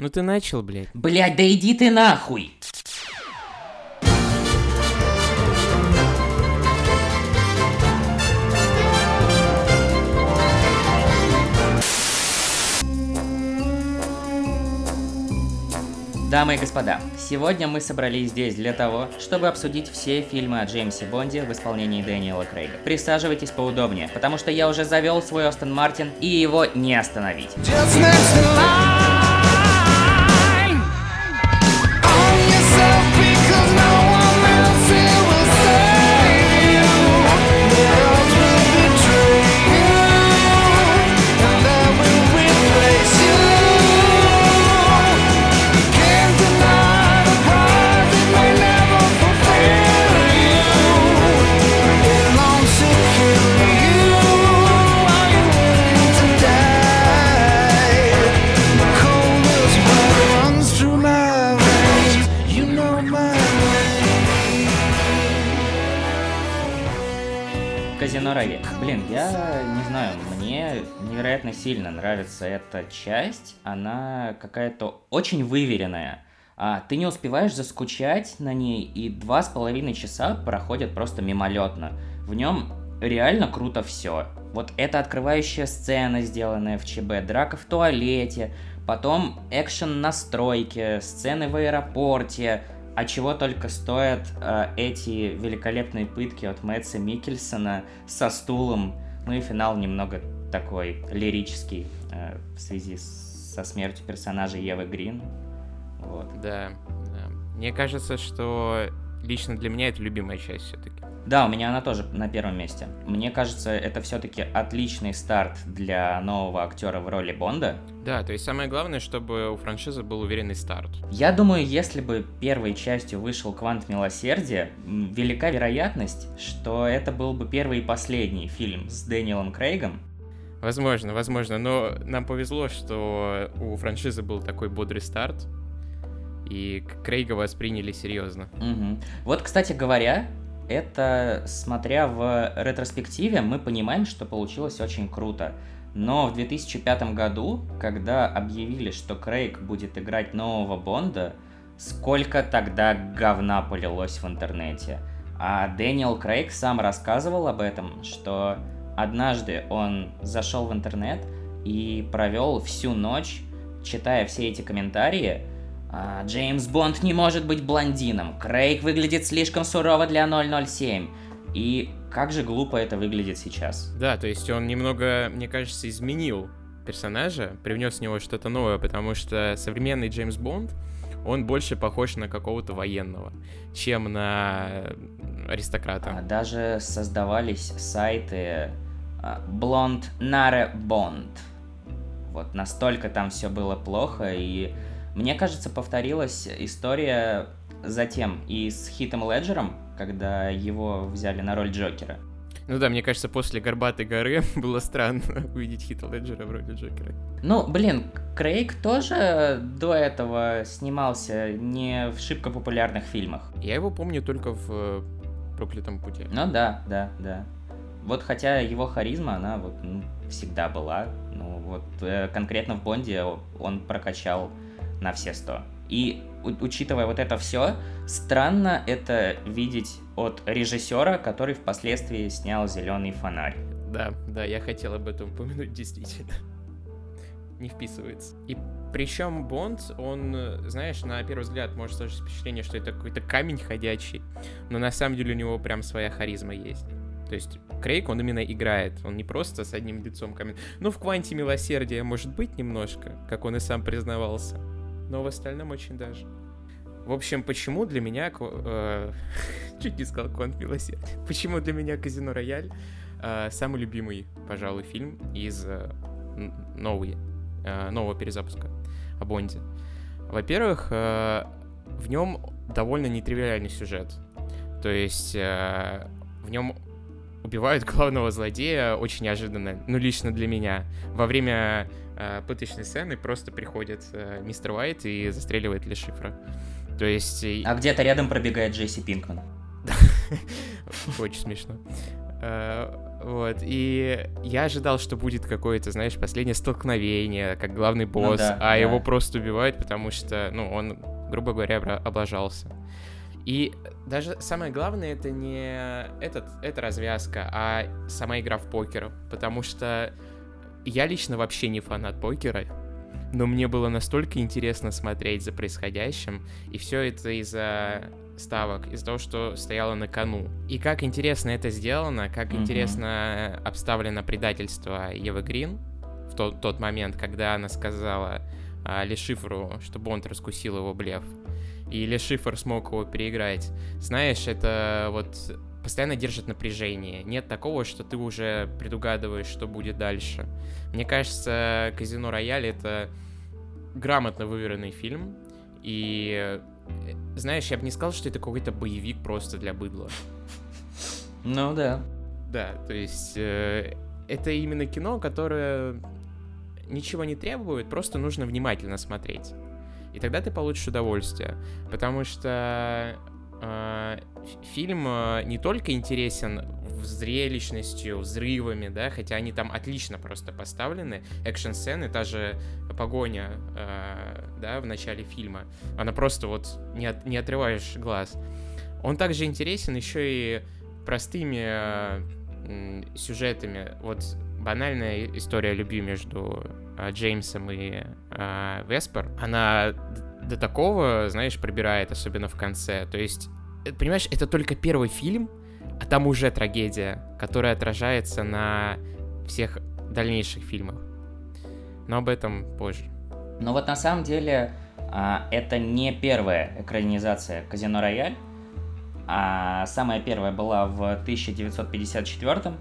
Ну ты начал, блядь. Блядь, да иди ты нахуй! Дамы и господа, сегодня мы собрались здесь для того, чтобы обсудить все фильмы о Джеймсе Бонде в исполнении Дэниела Крейга. Присаживайтесь поудобнее, потому что я уже завел свой Остон Мартин и его не остановить. Сильно нравится эта часть. Она какая-то очень выверенная. А ты не успеваешь заскучать на ней, и два с половиной часа проходят просто мимолетно. В нем реально круто все. Вот эта открывающая сцена, сделанная в ЧБ, драка в туалете, потом экшен на стройке, сцены в аэропорте, а чего только стоят э, эти великолепные пытки от Мэтса Микельсона со стулом. Ну и финал немного такой лирический э, в связи с- со смертью персонажа Евы Грин. Вот. Да, да. Мне кажется, что лично для меня это любимая часть все-таки. Да, у меня она тоже на первом месте. Мне кажется, это все-таки отличный старт для нового актера в роли Бонда. Да, то есть самое главное, чтобы у франшизы был уверенный старт. Я думаю, если бы первой частью вышел Квант Милосердия, велика вероятность, что это был бы первый и последний фильм с Дэниелом Крейгом. Возможно, возможно, но нам повезло, что у франшизы был такой бодрый старт, и Крейга восприняли серьезно. Мгм. Вот, кстати говоря, это, смотря в ретроспективе, мы понимаем, что получилось очень круто. Но в 2005 году, когда объявили, что Крейг будет играть нового Бонда, сколько тогда говна полилось в интернете. А Дэниел Крейг сам рассказывал об этом, что однажды он зашел в интернет и провел всю ночь, читая все эти комментарии, а, Джеймс Бонд не может быть блондином. Крейг выглядит слишком сурово для 007. И как же глупо это выглядит сейчас. Да, то есть он немного, мне кажется, изменил персонажа, привнес в него что-то новое, потому что современный Джеймс Бонд, он больше похож на какого-то военного, чем на аристократа. А, Даже создавались сайты а, Blonde Nare Bond. Вот настолько там все было плохо, и мне кажется, повторилась история затем и с Хитом Леджером, когда его взяли на роль Джокера. Ну да, мне кажется, после «Горбатой горы» было странно увидеть Хита Леджера в роли Джокера. Ну, блин, Крейг тоже до этого снимался не в шибко популярных фильмах. Я его помню только в э, «Проклятом пути». Ну да, да, да. Вот хотя его харизма, она вот ну, всегда была. Ну вот э, конкретно в Бонде он прокачал на все сто. И учитывая вот это все, странно это видеть от режиссера, который впоследствии снял Зеленый фонарь. Да, да, я хотел об этом упомянуть, действительно. Не вписывается. И причем Бонд, он, знаешь, на первый взгляд может сложиться впечатление, что это какой-то камень ходячий, но на самом деле у него прям своя харизма есть. То есть Крейг, он именно играет, он не просто с одним лицом камень. Ну, в «Кванте милосердия» может быть немножко, как он и сам признавался, но в остальном очень даже. В общем, почему для меня... Э, Чуть не сказал «Квант милосердия». Почему для меня «Казино Рояль» э, самый любимый, пожалуй, фильм из э, новой, нового перезапуска о Бонде. Во-первых, в нем довольно нетривиальный сюжет. То есть в нем убивают главного злодея очень неожиданно, ну лично для меня. Во время э, пыточной сцены просто приходит э, мистер Уайт и застреливает Ли Шифра. То есть... А где-то рядом пробегает Джесси Пинкман. Очень смешно. Э, Вот, и я ожидал, что будет какое-то, знаешь, последнее столкновение, как главный босс, да, а да. его просто убивают, потому что, ну, он, грубо говоря, облажался. И даже самое главное это не этот, эта развязка, а сама игра в покер. Потому что я лично вообще не фанат покера, но мне было настолько интересно смотреть за происходящим, и все это из-за ставок, из-за того, что стояло на кону. И как интересно это сделано, как Мгм. интересно обставлено предательство Евы Грин в тот, тот момент, когда она сказала а, Лешифру, что Бонд раскусил его блеф. И Лешифр смог его переиграть. Знаешь, это вот постоянно держит напряжение. Нет такого, что ты уже предугадываешь, что будет дальше. Мне кажется, Казино Рояль это грамотно выверенный фильм. И знаешь, я бы не сказал, что это какой-то боевик просто для быдла. Ну да. Да, то есть э, это именно кино, которое ничего не требует, просто нужно внимательно смотреть. И тогда ты получишь удовольствие. Потому что э, фильм э, не только интересен зрелищностью, взрывами, да, хотя они там отлично просто поставлены. Экшн-сцены, та же погоня, э, да, в начале фильма, она просто вот не, от- не отрываешь глаз. Он также интересен еще и простыми э, сюжетами. Вот банальная история любви между э, Джеймсом и э, Веспер, она до такого, знаешь, пробирает, особенно в конце. То есть, э, понимаешь, это только первый фильм, а там уже трагедия, которая отражается на всех дальнейших фильмах. Но об этом позже. Но вот на самом деле а, это не первая экранизация Казино Рояль, а самая первая была в 1954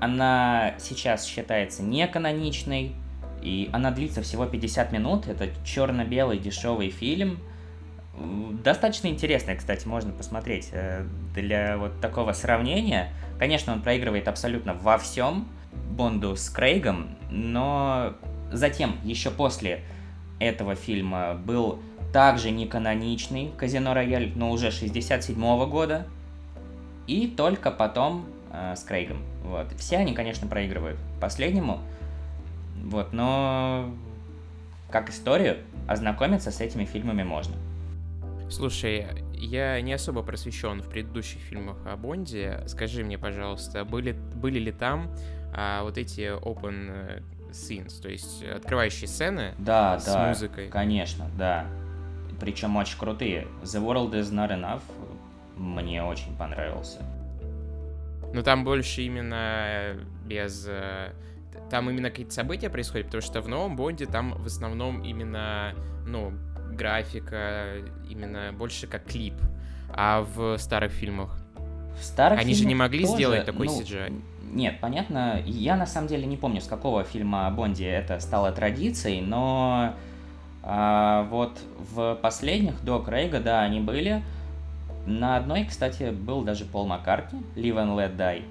Она сейчас считается неканоничной, и она длится всего 50 минут. Это черно-белый дешевый фильм. Достаточно интересный, кстати, можно посмотреть э, для вот такого сравнения. Конечно, он проигрывает абсолютно во всем Бонду с Крейгом, но затем, еще после этого фильма, был также неканоничный Казино Рояль, но уже 67 года, и только потом э, с Крейгом. Вот. Все они, конечно, проигрывают последнему, вот, но как историю ознакомиться с этими фильмами можно. Слушай, я не особо просвещен в предыдущих фильмах о Бонде. Скажи мне, пожалуйста, были, были ли там а, вот эти open э, scenes, то есть открывающие сцены Да, с да, музыкой? конечно, да. Причем очень крутые. The World is Not Enough мне очень понравился. Но там больше именно без... э, Там именно какие-то события происходят, потому что в новом Бонде там в основном именно, ну, графика, именно больше как клип. А в старых фильмах? В старых Они же не могли тоже, сделать такой ну, CGI. Нет, понятно. Я на самом деле не помню, с какого фильма о Бонде это стало традицией, но а, вот в последних до Крейга, да, они были. На одной, кстати, был даже Пол Маккартни, Live and Let Die.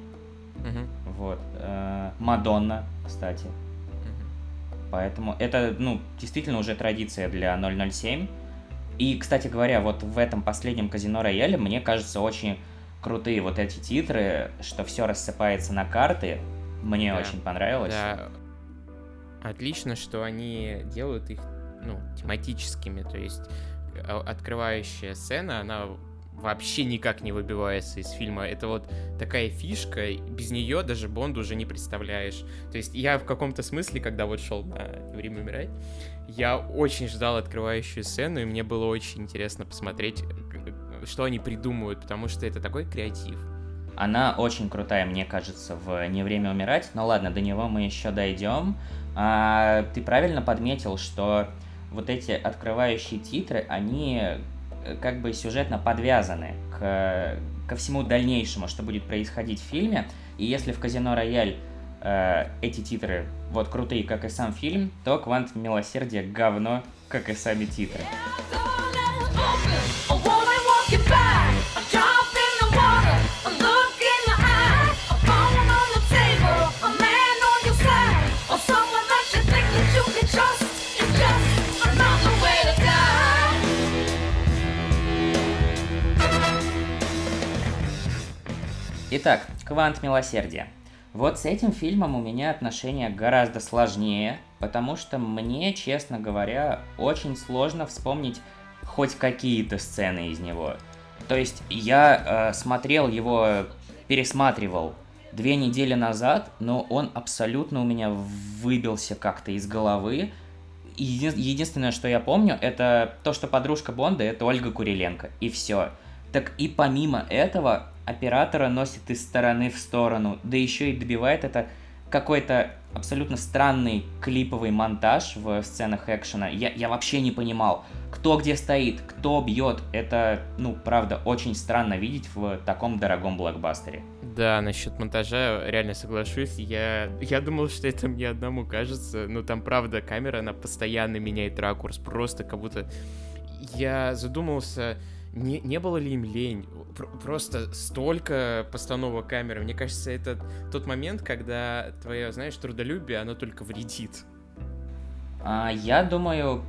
Мгм, Вот. э, Мадонна, кстати. мгм. Поэтому это, ну, действительно уже традиция для 007. И, кстати говоря, вот в этом последнем казино рояле, мне кажется, очень крутые вот эти титры, что все рассыпается на карты. Мне Да. очень понравилось. Да. Отлично, что они делают их, ну, тематическими, то есть э, открывающая сцена, она вообще никак не выбивается из фильма. Это вот такая фишка, без нее даже Бонд уже не представляешь. То есть я в каком-то смысле, когда вот шел на «Время умирать», я очень ждал открывающую сцену, и мне было очень интересно посмотреть, что они придумают, потому что это такой креатив. Она очень крутая, мне кажется, в «Не время умирать». Но ладно, до него мы еще дойдем. А, ты правильно подметил, что вот эти открывающие титры, они как бы сюжетно подвязаны к, ко всему дальнейшему, что будет происходить в фильме. И если в «Казино Рояль» э, эти титры вот крутые, как и сам фильм, то «Квант милосердия» говно, как и сами титры. Итак, «Квант милосердия». Вот с этим фильмом у меня отношения гораздо сложнее, потому что мне, честно говоря, очень сложно вспомнить хоть какие-то сцены из него. То есть я э, смотрел его, пересматривал две недели назад, но он абсолютно у меня выбился как-то из головы. Еди- единственное, что я помню, это то, что подружка Бонда это Ольга Куриленко. И все. Так и помимо этого, оператора носит из стороны в сторону, да еще и добивает это какой-то абсолютно странный клиповый монтаж в сценах экшена. Я, я вообще не понимал, кто где стоит, кто бьет. Это, ну, правда, очень странно видеть в таком дорогом блокбастере. Да, насчет монтажа реально соглашусь. Я, я думал, что это мне одному кажется. Но там, правда, камера, она постоянно меняет ракурс. Просто как будто... Я задумался, не, не было ли им лень? Пр- просто столько постановок камеры. Мне кажется, это тот момент, когда твое, знаешь, трудолюбие, оно только вредит. А, я думаю,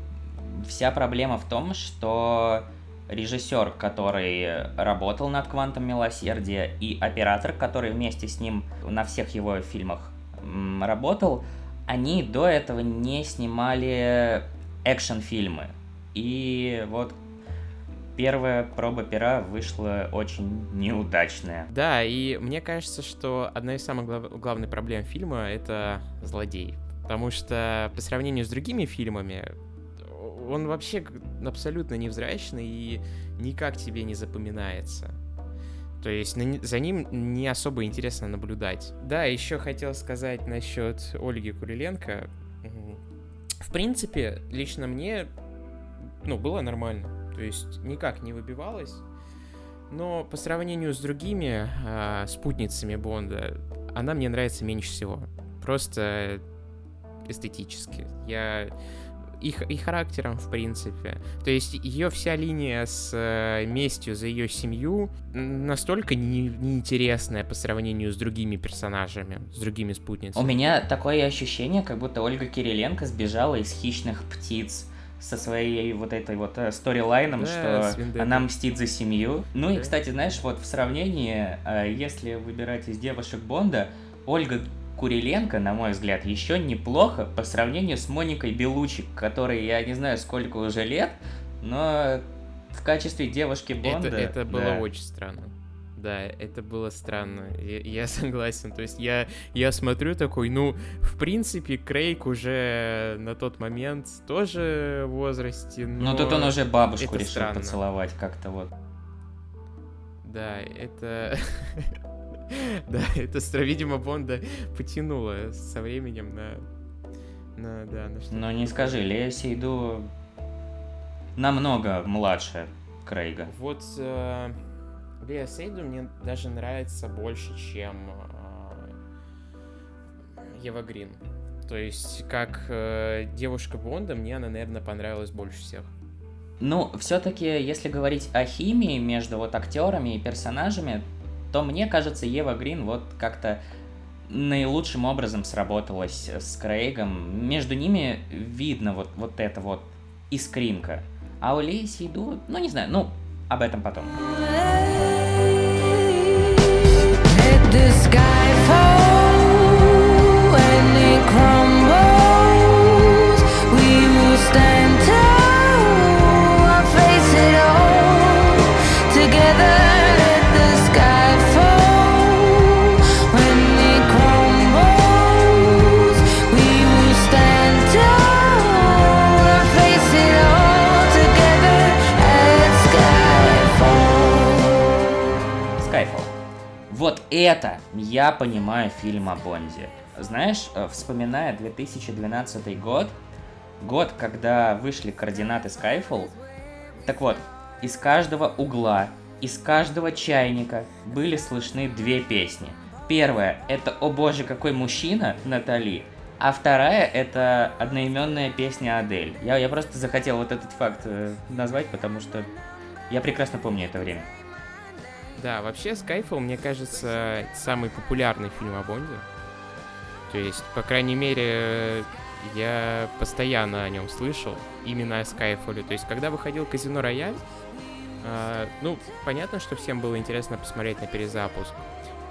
вся проблема в том, что режиссер, который работал над «Квантом милосердия», и оператор, который вместе с ним на всех его фильмах работал, они до этого не снимали экшн-фильмы. И вот первая проба пера вышла очень неудачная. Да, и мне кажется, что одна из самых глав- главных проблем фильма — это злодей. Потому что по сравнению с другими фильмами, он вообще абсолютно невзрачный и никак тебе не запоминается. То есть за ним не особо интересно наблюдать. Да, еще хотел сказать насчет Ольги Куриленко. В принципе, лично мне, ну, было нормально. То есть никак не выбивалось. Но по сравнению с другими а, спутницами Бонда, она мне нравится меньше всего. Просто эстетически. Я и, и характером, в принципе. То есть ее вся линия с э, местью за ее семью настолько не- неинтересная по сравнению с другими персонажами, с другими У спутницами. меня такое ощущение, как будто Ольга Кириленко сбежала из «Хищных птиц» со своей вот этой вот э, сторилайном, Да, что она мстит за семью. Ну и, Да. кстати, знаешь, вот в сравнении, э, если выбирать из девушек Бонда, Ольга Куриленко, на мой взгляд, еще неплохо по сравнению с Моникой Белучик, которой я не знаю сколько уже лет, но в качестве девушки Бонда... Это, это было да. очень странно. Да, это было странно. Я, я согласен. То есть я, я смотрю такой, ну, в принципе, Крейг уже на тот момент тоже в возрасте. Но Ну тут он уже бабушку это решил странно. поцеловать как-то вот. Да, это... Да, это, видимо, Бонда потянуло со временем на... на да, на что Ну не скажи, Лея Сейду намного младше Крейга. Вот э, Лея Сейду мне даже нравится больше, чем э, Ева Грин. То есть, как э, девушка Бонда, мне она, наверное, понравилась больше всех. Ну, все-таки, если говорить о химии между вот актерами и персонажами, то мне кажется, Ева Грин вот как-то наилучшим образом сработалась с Крейгом. Между ними видно вот, вот это вот искринка. А у Леи Сейду, ну не знаю, ну об этом потом. the sky falls это я понимаю фильм о Бонде. Знаешь, э, вспоминая 2012 год, год, когда вышли координаты Skyfall, так вот, из каждого угла, из каждого чайника были слышны две песни. Первая — это «О боже, какой мужчина» Натали, а вторая — это одноименная песня Адель. Я, я просто захотел вот этот факт э, назвать, потому что я прекрасно помню это время. Да, вообще Skyfall, мне кажется, самый популярный фильм о Бонде. То есть, по крайней мере, я постоянно о нем слышал, именно о Skyfall. То есть, когда выходил Казино Рояль, а, ну, понятно, что всем было интересно посмотреть на перезапуск.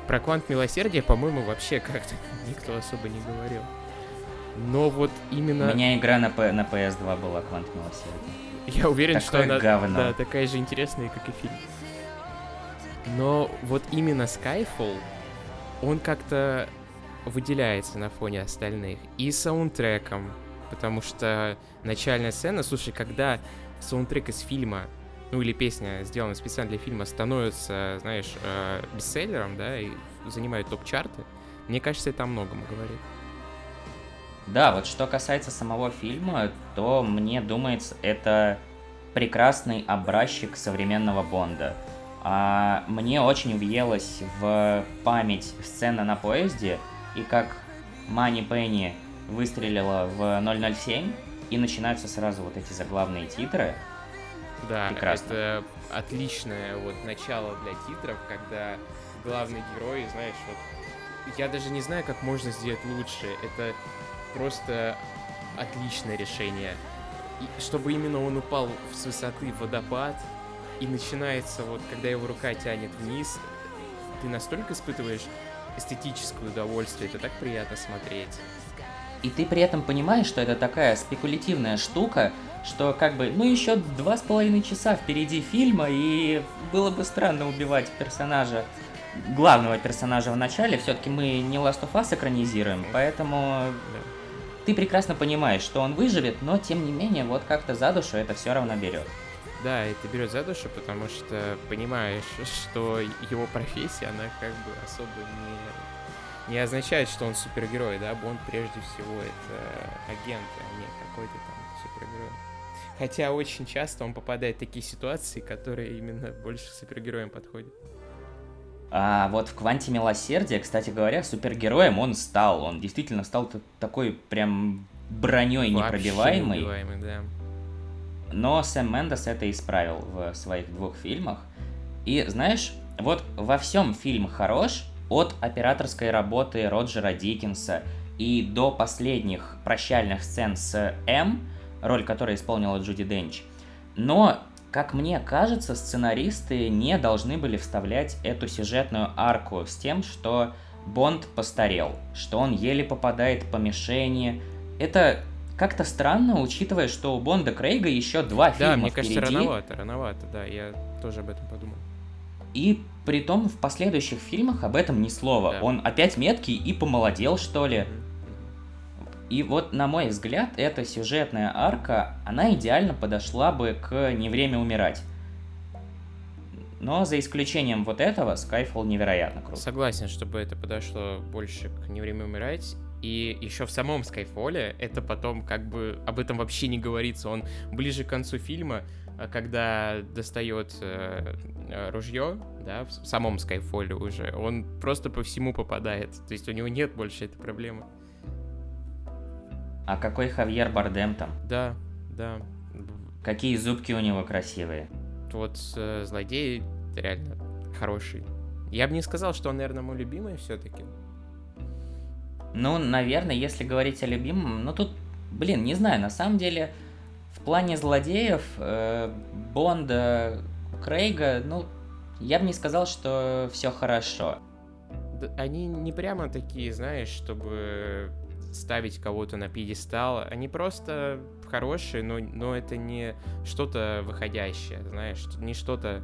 Про квант милосердия, по-моему, вообще как-то никто особо не говорил. Но вот У именно... меня игра на, П- на PS2 была «Квант милосердия». Я уверен, что Такое она говно. да, такая же интересная, как и фильм. Но вот именно Skyfall, он как-то выделяется на фоне остальных. И саундтреком, потому что начальная сцена, слушай, когда саундтрек из фильма, ну или песня, сделанная специально для фильма, становится, знаешь, э, бестселлером, да, и занимает топ-чарты, мне кажется, это о многом говорит. Да, вот что касается самого фильма, то мне думается, это прекрасный образчик современного Бонда. А мне очень въелась в память сцена на поезде, и как Мани Пенни выстрелила в 007, и начинаются сразу вот эти заглавные титры. Да, Прекрасно. это отличное вот начало для титров, когда главный герой, знаешь, вот я даже не знаю, как можно сделать лучше. Это просто отличное решение. И чтобы именно он упал с высоты в водопад, и начинается вот, когда его рука тянет вниз, ты настолько испытываешь эстетическое удовольствие, это так приятно смотреть. И ты при этом понимаешь, что это такая спекулятивная штука, что как бы, ну еще два с половиной часа впереди фильма, и было бы странно убивать персонажа, главного персонажа в начале, все-таки мы не Last of Us экранизируем, поэтому Да. ты прекрасно понимаешь, что он выживет, но тем не менее, вот как-то за душу это все равно берет. Да, это берет за душу, потому что понимаешь, что его профессия, она как бы особо не, не означает, что он супергерой, да, Бонд прежде всего это агент, а не какой-то там супергерой. Хотя очень часто он попадает в такие ситуации, которые именно больше супергероям подходят. А вот в Кванте Милосердия, кстати говоря, супергероем он стал. Он действительно стал такой прям броней Вообще непробиваемый. неубиваемый, да. Но Сэм Мендес это исправил в своих двух фильмах. И знаешь, вот во всем фильм хорош, от операторской работы Роджера Диккенса и до последних прощальных сцен с М, роль которой исполнила Джуди Денч. Но, как мне кажется, сценаристы не должны были вставлять эту сюжетную арку с тем, что Бонд постарел, что он еле попадает по мишени. Это как-то странно, учитывая, что у Бонда Крейга еще два фильма Да, мне кажется, впереди. рановато, рановато, да, я тоже об этом подумал. И при том в последующих фильмах об этом ни слова. Да. Он опять меткий и помолодел, что ли. И вот, на мой взгляд, эта сюжетная арка, она идеально подошла бы к «Не время умирать». Но за исключением вот этого, Skyfall невероятно круто. Согласен, чтобы это подошло больше к «Не время умирать». И еще в самом Скайфоле это потом как бы об этом вообще не говорится. Он ближе к концу фильма, а, когда достает э, э, ружье, да, в самом Скайфоле уже, он просто по всему попадает. То есть у него нет больше этой проблемы. А какой Хавьер Бардем там? Да, да. Какие зубки у него красивые. Вот э, злодей реально хороший. Я бы не сказал, что он, наверное, мой любимый все-таки. Ну, наверное, если говорить о любимом, ну тут, блин, не знаю, на самом деле, в плане злодеев, э, Бонда, Крейга, ну, я бы не сказал, что все хорошо. Они не прямо такие, знаешь, чтобы ставить кого-то на пьедестал. Они просто хорошие, но, но это не что-то выходящее, знаешь, не что-то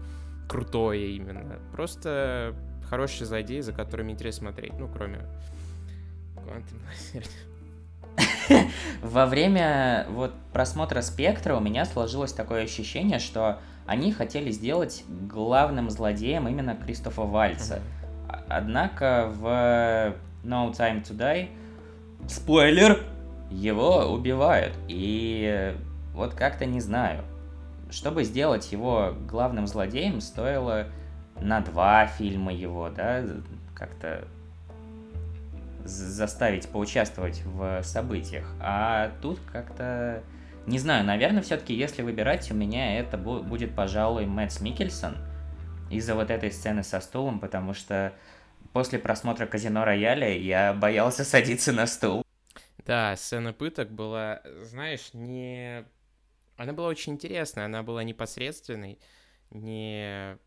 крутое именно. Просто хорошие злодеи, за которыми интересно смотреть. Ну, кроме Милосердия. Во время вот просмотра «Спектра» у меня сложилось такое ощущение, что они хотели сделать главным злодеем именно Кристофа Вальца. А- Однако в No Time to Die, спойлер, его убивают. И вот как-то не знаю. Чтобы сделать его главным злодеем, стоило на два фильма его, да, как-то заставить поучаствовать в событиях. А тут как-то... Не знаю, наверное, все-таки, если выбирать, у меня это бу- будет, пожалуй, Мэтс Микельсон из-за вот этой сцены со стулом, потому что после просмотра Казино Рояля я боялся садиться на стул. Да, сцена пыток была, знаешь, не... Она была очень интересная, она была непосредственной, не...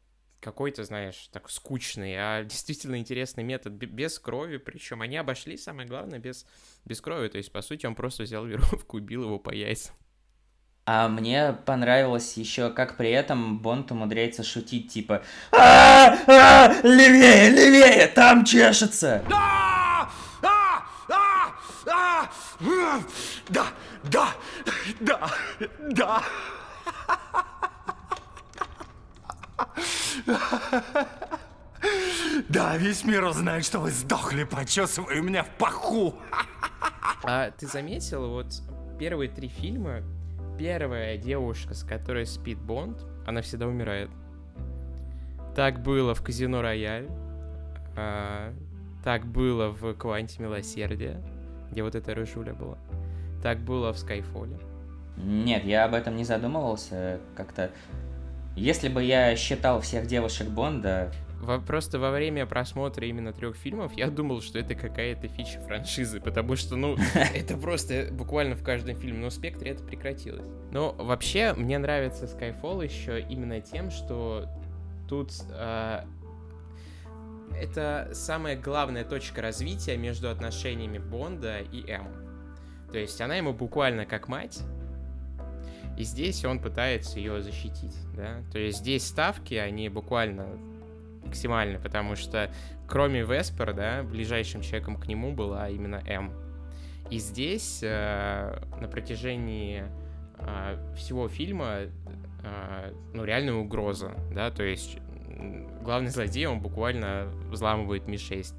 какой-то, знаешь, так скучный, а действительно интересный метод без крови, причем они обошли, самое главное, без, без крови, то есть, по сути, он просто взял веревку и бил его по яйцам. А мне понравилось еще, как при этом Бонд умудряется шутить, типа а, а, левее, левее, там чешется. А! А! А! А! М! Да, да, да, да. Да, весь мир узнает, что вы сдохли, почесывая меня в паху. А ты заметил, вот первые три фильма, первая девушка, с которой спит Бонд, она всегда умирает. Так было в Казино Рояль, а, так было в Кванте Милосердия, где вот эта рыжуля была. Так было в Скайфоле. Нет, я об этом не задумывался как-то. Если бы я считал всех девушек Бонда, Во- Просто во время просмотра именно трех фильмов я думал, что это какая-то фича франшизы, потому что, ну, это просто буквально в каждом фильме, но в «Спектре» это прекратилось. Но вообще, мне нравится Skyfall еще именно тем, что тут а, это самая главная точка развития между отношениями Бонда и М. То есть она ему буквально как мать, и здесь он пытается ее защитить, да. То есть здесь ставки, они буквально максимальны, потому что кроме Веспер, да, ближайшим человеком к нему была именно М. И здесь э, на протяжении э, всего фильма э, ну реальная угроза, да, то есть главный злодей, он буквально взламывает Ми-6.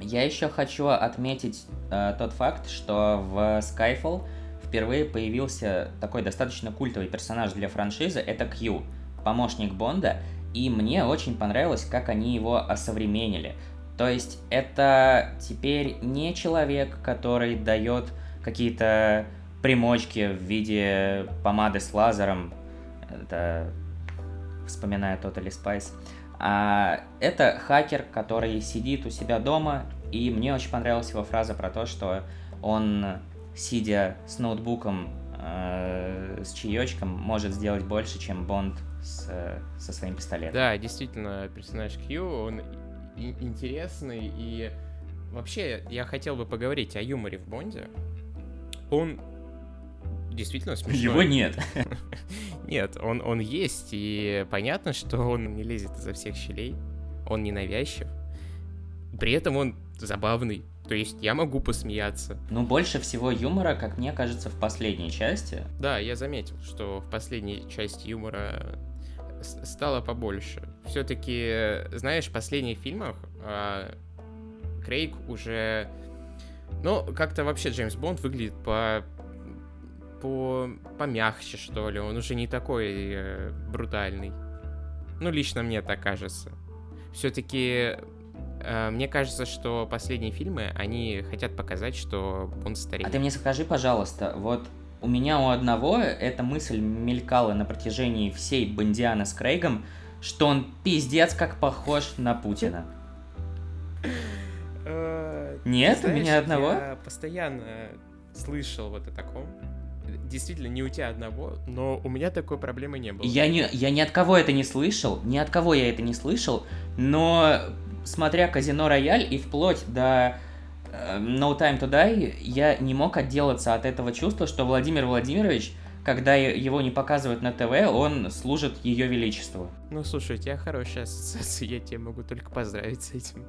я еще хочу отметить э, тот факт, что в Skyfall впервые появился такой достаточно культовый персонаж для франшизы, это Кью, помощник Бонда, и мне очень понравилось, как они его осовременили. То есть это теперь не человек, который дает какие-то примочки в виде помады с лазером, это вспоминая Totally Spice, а это хакер, который сидит у себя дома, и мне очень понравилась его фраза про то, что он, сидя с ноутбуком, э, с чаечком, может сделать больше, чем Бонд с, со своим пистолетом. Да, действительно, персонаж Кью, он и- интересный, и вообще я хотел бы поговорить о юморе в Бонде. Он действительно смешной. Его нет. Нет, он, он есть, и понятно, что он не лезет изо всех щелей, он ненавязчив. При этом он забавный, то есть я могу посмеяться. Ну, больше всего юмора, как мне кажется, в последней части. Да, я заметил, что в последней части юмора с- стало побольше. Все-таки, знаешь, в последних фильмах а, Крейг уже... Ну, как-то вообще Джеймс Бонд выглядит по по помягче, что ли. Он уже не такой э, брутальный. Ну, лично мне так кажется. Все-таки мне кажется, что последние фильмы, они хотят показать, что Бонд стареет. А ты мне скажи, пожалуйста, вот у меня у одного эта мысль мелькала на протяжении всей Бондиана с Крейгом, что он пиздец как похож на Путина. Э, Нет, у меня одного? Я постоянно слышал вот о таком. Действительно, не у тебя одного, но у меня такой проблемы не было. Я, не, я ни от кого это не слышал, ни от кого я это не слышал, но смотря Казино Рояль и вплоть до э, No Time to Die, я не мог отделаться от этого чувства, что Владимир Владимирович, когда его не показывают на ТВ, он служит ее величеству. Ну, слушай, у тебя хорошая ассоциация, я тебе могу только поздравить с этим.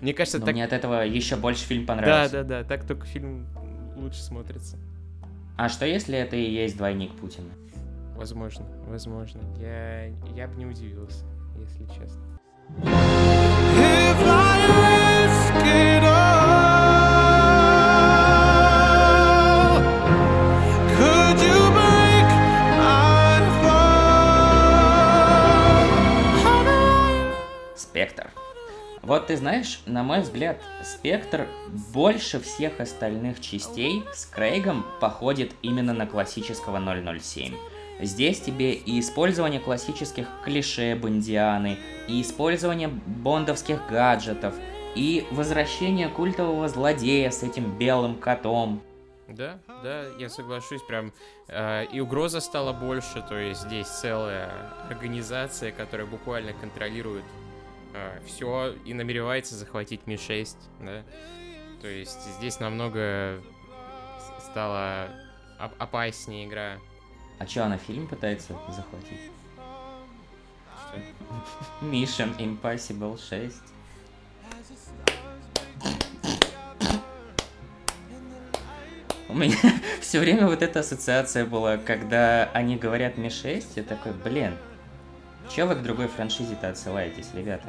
Мне кажется, Но так... мне от этого еще больше фильм Да, понравился. да, да, так только фильм лучше смотрится. А что если это и есть двойник Путина? Возможно, возможно. Я, я бы не удивился, если честно. If I risk it all, could you break my fall? How do I Спектр. Вот ты знаешь, на мой взгляд, Спектр больше всех остальных частей с Крейгом походит именно на классического 007. Здесь тебе и использование классических клише Бондианы, и использование бондовских гаджетов, и возвращение культового злодея с этим белым котом. Да, да, я соглашусь, прям э, и угроза стала больше, то есть здесь целая организация, которая буквально контролирует все и намеревается захватить Ми-6, да. То есть здесь намного стала оп- опаснее игра. А чё, она фильм пытается захватить? Что? Mission Impossible 6. У меня все время вот эта ассоциация была, когда они говорят Ми-6, я такой, блин, чё вы к другой франшизе-то отсылаетесь, ребята?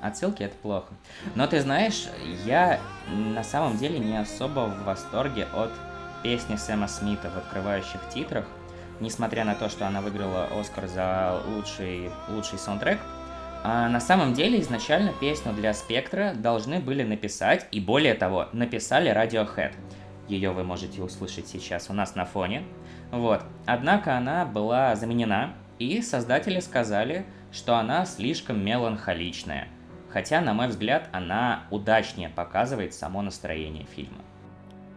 Отсылки это плохо. Но ты знаешь, я на самом деле не особо в восторге от песни Сэма Смита в открывающих титрах, несмотря на то, что она выиграла Оскар за лучший, лучший саундтрек. А на самом деле изначально песню для Спектра должны были написать, и более того, написали Radiohead. Ее вы можете услышать сейчас у нас на фоне. Вот. Однако она была заменена, и создатели сказали, что она слишком меланхоличная. Хотя, на мой взгляд, она удачнее показывает само настроение фильма.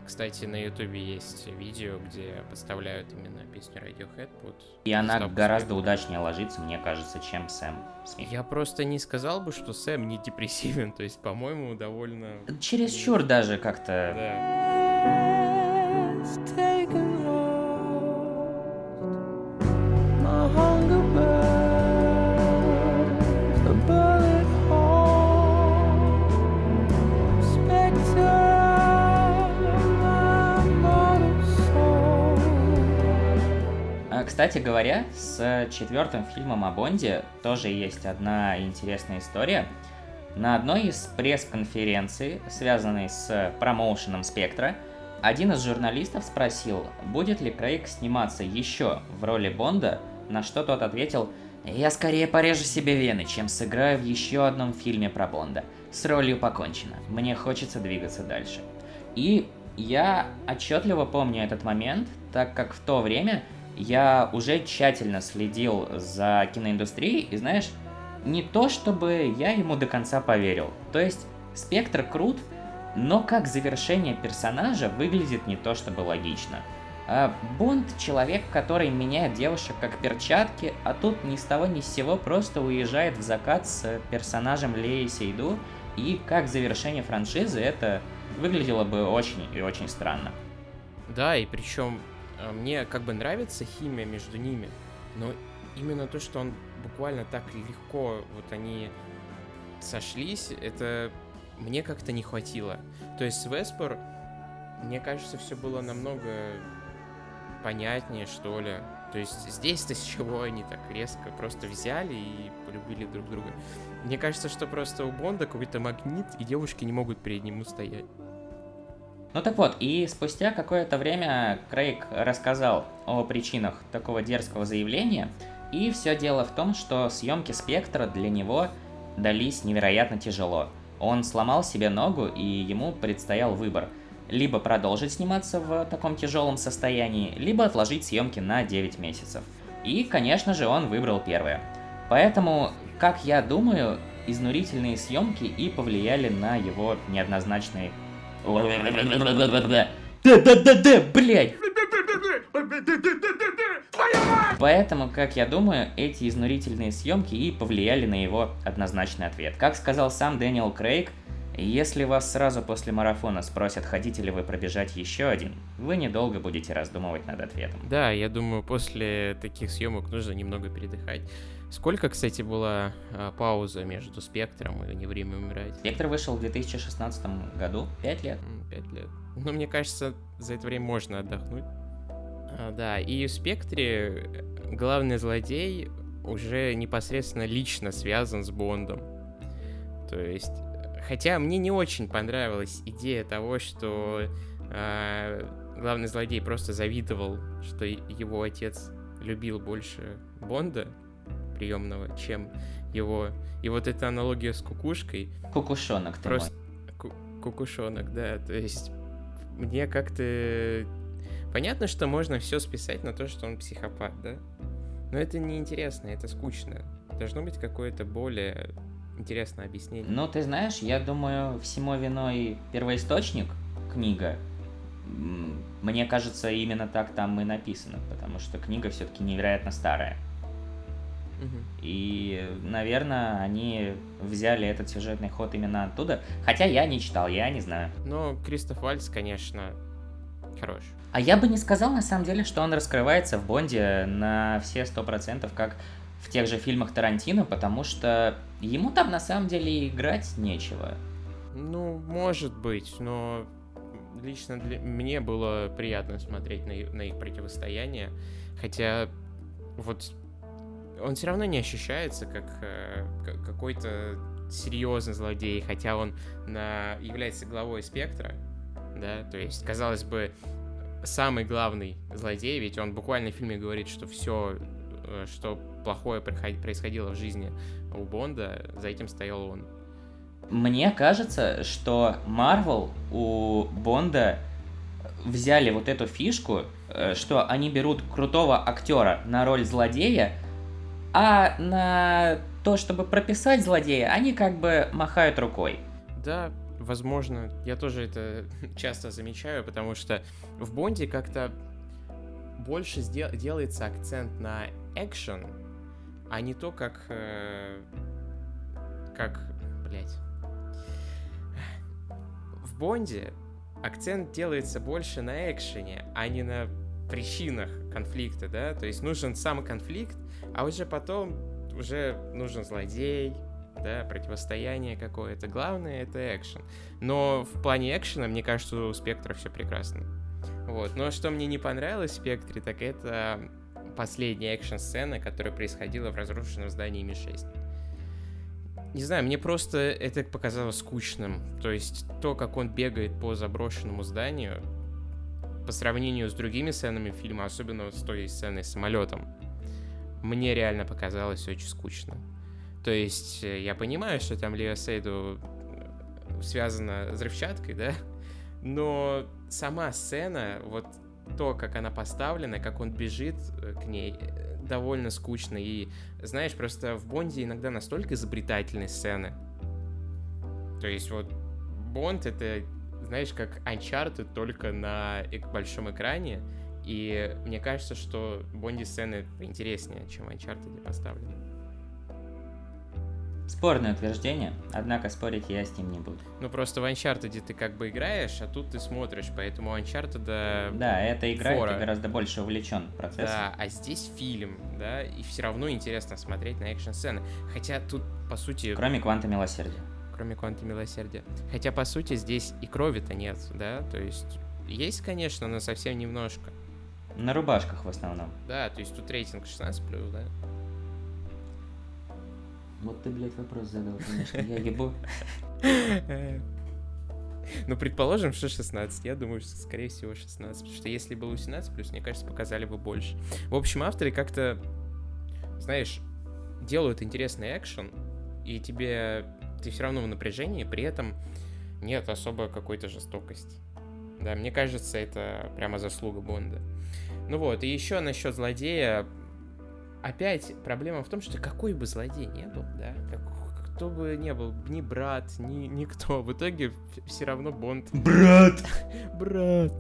Кстати, на Ютубе есть видео, где подставляют именно песню Radiohead под... И она гораздо Спектра. удачнее ложится, мне кажется, чем Сэм Смит. Я просто не сказал бы, что Сэм не депрессивен, то есть, по-моему, довольно... Чересчур даже как-то... Да. Кстати говоря, с четвертым фильмом о Бонде тоже есть одна интересная история. На одной из пресс-конференций, связанной с промоушеном Спектра, один из журналистов спросил, будет ли Крейг сниматься еще в роли Бонда, на что тот ответил, «Я скорее порежу себе вены, чем сыграю в еще одном фильме про Бонда. С ролью покончено. Мне хочется двигаться дальше». И я отчетливо помню этот момент, так как в то время я уже тщательно следил за киноиндустрией, и знаешь, не то чтобы я ему до конца поверил. То есть, спектр крут, но как завершение персонажа выглядит не то чтобы логично. А Бонд человек, который меняет девушек как перчатки, а тут ни с того ни с сего просто уезжает в закат с персонажем Леи Сейду, и как завершение франшизы это выглядело бы очень и очень странно. Да, и причем мне как бы нравится химия между ними, но именно то, что он буквально так легко, вот они сошлись, это мне как-то не хватило. То есть с Веспор, мне кажется, все было намного понятнее, что ли. То есть здесь-то с чего они так резко просто взяли и полюбили друг друга. Мне кажется, что просто у Бонда какой-то магнит, и девушки не могут перед ним устоять. Ну так вот, и спустя какое-то время Крейг рассказал о причинах такого дерзкого заявления, и все дело в том, что съемки Спектра для него дались невероятно тяжело. Он сломал себе ногу, и ему предстоял выбор. Либо продолжить сниматься в таком тяжелом состоянии, либо отложить съемки на 9 месяцев. И, конечно же, он выбрал первое. Поэтому, как я думаю, изнурительные съемки и повлияли на его неоднозначный да-да-да-да, блядь! Поэтому, как я думаю, эти изнурительные съемки и повлияли на его однозначный ответ. Как сказал сам Дэниел Крейг, если вас сразу после марафона спросят, хотите ли вы пробежать еще один, вы недолго будете раздумывать над ответом. Да, я думаю, после таких съемок нужно немного передыхать. Сколько, кстати, была а, пауза между спектром и не время умирать? Спектр вышел в 2016 году, 5 лет. Пять лет. Ну, мне кажется, за это время можно отдохнуть. А, да, и в спектре э, главный злодей уже непосредственно лично связан с Бондом. То есть, хотя мне не очень понравилась идея того, что а, главный злодей просто завидовал, что его отец любил больше Бонда приемного, чем его. И вот эта аналогия с кукушкой, Кукушонок ты Просто мой. ку- кукушонок, да, то есть мне как-то понятно, что можно все списать на то, что он психопат, да, но это неинтересно, это скучно. Должно быть какое-то более интересное объяснение. Ну, ты знаешь, я думаю, всему виной первоисточник, книга. мне кажется, именно так там и написано, потому что книга все-таки невероятно старая. И, наверное, они взяли этот сюжетный ход именно оттуда. Хотя я не читал, я не знаю. Но Кристоф Вальц, конечно, хорош. А я бы не сказал, на самом деле, что он раскрывается в Бонде на все сто процентов, как в тех же фильмах Тарантино, потому что ему там на самом деле играть нечего. Ну, может быть, но лично для мне было приятно смотреть на, на их противостояние. Хотя вот он все равно не ощущается как э, какой-то серьезный злодей, хотя он на, является главой спектра, да, то есть, казалось бы, самый главный злодей, ведь он буквально в фильме говорит, что все, что плохое происходило в жизни у Бонда, за этим стоял он. Мне кажется, что Марвел у Бонда взяли вот эту фишку, э, что они берут крутого актера на роль злодея, а на то, чтобы прописать злодея, они как бы махают рукой. Да, возможно, я тоже это часто замечаю, потому что в Бонде как-то больше сдел- делается акцент на экшен, а не то, как... э, как... блять. В Бонде акцент делается больше на экшене, а не на причинах конфликта, да? То есть нужен сам конфликт, а уже потом уже нужен злодей, да, противостояние какое-то. Главное это экшен. Но в плане экшена, мне кажется, у Спектра все прекрасно. Вот. Но что мне не понравилось в Спектре, так это последняя экшн-сцена, которая происходила в разрушенном здании Ми-6. Не знаю, мне просто это показалось скучным. То есть то, как он бегает по заброшенному зданию, по сравнению с другими сценами фильма, особенно с той сценой с самолетом, мне реально показалось очень скучно. То есть э, я понимаю, что там Лео Сейду э, связано взрывчаткой, да? Но сама сцена, вот то, как она поставлена, как он бежит э, к ней, довольно скучно. И, знаешь, просто в Бонде иногда настолько изобретательные сцены. То есть вот Бонд это, знаешь, как Uncharted только на большом экране. И мне кажется, что Бонди сцены интереснее, чем в Uncharted поставлены. Спорное утверждение, однако спорить я с ним не буду. Ну, просто в Uncharted ты как бы играешь, а тут ты смотришь, поэтому Uncharted... Да, эта игра, фора. ты гораздо больше увлечен процессом. Да, а здесь фильм, да, и все равно интересно смотреть на экшн-сцены. Хотя тут, по сути, Кроме Кванта Милосердия. кроме Кванта Милосердия. Хотя, по сути, здесь и крови-то нет, да, то есть есть, конечно, но совсем немножко. На рубашках в основном. Да, то есть тут рейтинг 16+, да. Вот ты, блядь, вопрос задал, конечно, я ебу. Ну, предположим, что 16. Я думаю, что, скорее всего, 16. Потому что если было 18 плюс, мне кажется, показали бы больше. В общем, авторы как-то, знаешь, делают интересный экшен, и тебе ты все равно в напряжении, при этом нет особо какой-то жестокости. Да, мне кажется, это прямо заслуга Бонда. Ну вот, и еще насчет злодея. Опять проблема в том, что какой бы злодей не был, да, кто бы не был, ни брат, ни никто, в итоге все равно Бонд Брат! брат.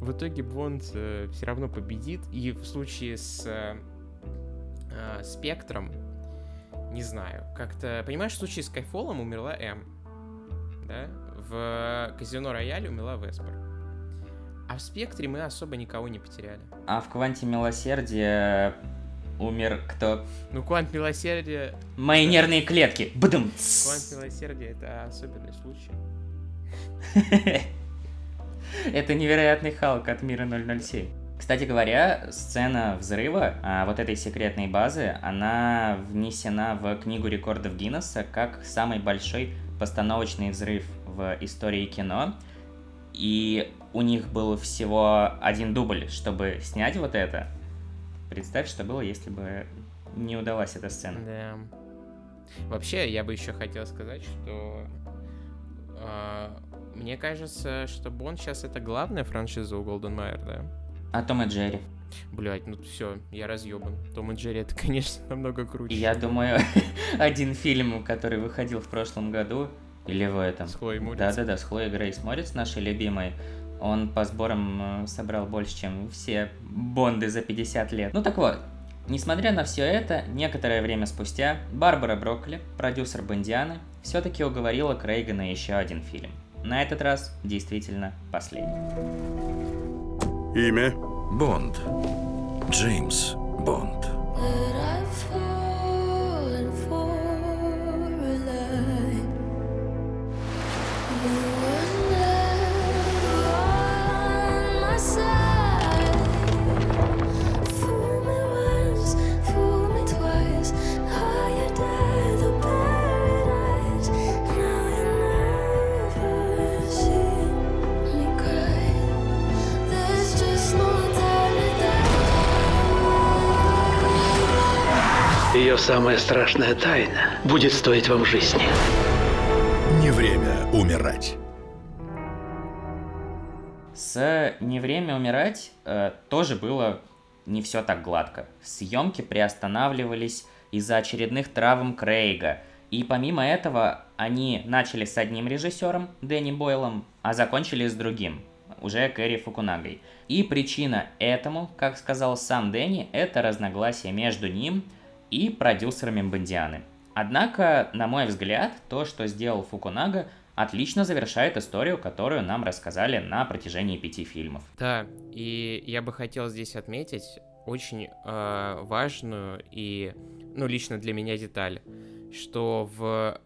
В итоге Бонд все равно победит. И в случае с э, э, Спектром, не знаю, как-то... Понимаешь, в случае с Кайфолом умерла М. Да? В Казино Рояле умерла Веспер. А в Спектре мы особо никого не потеряли. А в Кванте Милосердия умер кто? Ну, Квант Милосердия... Мои нервные клетки. Бдым. Квант Милосердия — это особенный случай. Это невероятный Халк от мира 007. Кстати говоря, сцена взрыва а, вот этой секретной базы, она внесена в книгу рекордов Гиннесса как самый большой постановочный взрыв в истории кино. И у них был всего один дубль, чтобы снять вот это. Представь, что было, если бы не удалась эта сцена. Да. Вообще, я бы еще хотел сказать, что а, мне кажется, что Бонд сейчас это главная франшиза у Golden Mayer, да? А Том и Джерри. Блять, ну все, я разъебан. Том и Джерри это, конечно, намного круче. Я думаю, один фильм, который выходил в прошлом году, или в этом, С Хлоей Морец. Да-да-да, с Хлоей Грейс Морец, нашей любимой. Он по сборам э, собрал больше, чем все Бонды за 50 лет. Ну так вот, несмотря на все это, некоторое время спустя Барбара Брокколи, продюсер Бондианы, все-таки уговорила Крейга на еще один фильм. На этот раз действительно последний. Имя? Бонд. Джеймс Бонд. Ее самая страшная тайна будет стоить вам жизни. Не время умирать. С «Не время умирать» э, тоже было не все так гладко. Съемки приостанавливались из-за очередных травм Крейга. И помимо этого, они начали с одним режиссером, Дэнни Бойлом, а закончили с другим, уже Кэрри Фукунагой. И причина этому, как сказал сам Дэнни, это разногласие между ним и продюсерами Бондианы. Однако, на мой взгляд, то, что сделал Фукунага, отлично завершает историю, которую нам рассказали на протяжении пяти фильмов. Да, и я бы хотел здесь отметить очень э, важную и, ну, лично для меня деталь, что в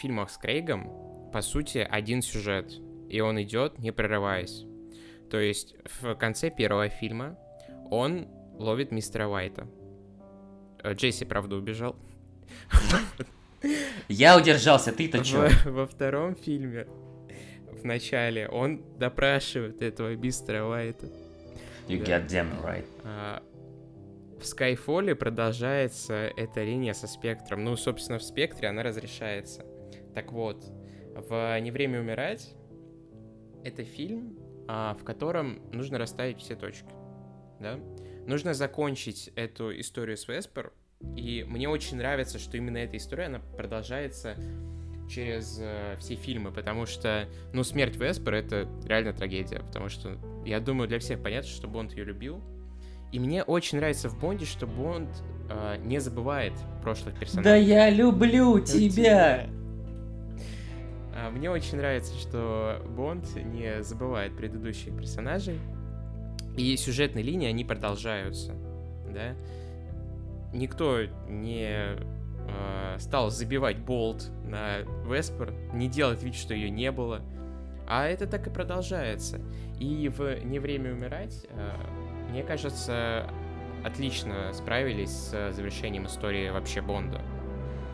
фильмах с Крейгом, по сути, один сюжет, и он идет, не прерываясь. То есть в конце первого фильма он ловит мистера Уайта. Э, Джесси, правда, убежал. Я удержался, ты-то чё? Во, во втором фильме, в начале, он допрашивает этого мистера Уайта. You Да. get them right. А, В Скайфоле продолжается эта линия со спектром. Ну, собственно, в спектре она разрешается. Так вот, в «Не время умирать» это фильм, а, в котором нужно расставить все точки. Да? Нужно закончить эту историю с Веспер. И мне очень нравится, что именно эта история, она продолжается через э, все фильмы, потому что, ну, смерть Веспер — это реально трагедия, потому что, я думаю, для всех понятно, что Бонд ее любил, и мне очень нравится в Бонде, что Бонд э, не забывает прошлых персонажей. Да я люблю тебя! А, Мне очень нравится, что Бонд не забывает предыдущих персонажей. И сюжетные линии, они продолжаются, да. Никто не э, стал забивать болт на Веспер, не делать вид, что ее не было. А это так и продолжается. И в «Не время умирать», э, мне кажется, отлично справились с завершением истории вообще Бонда.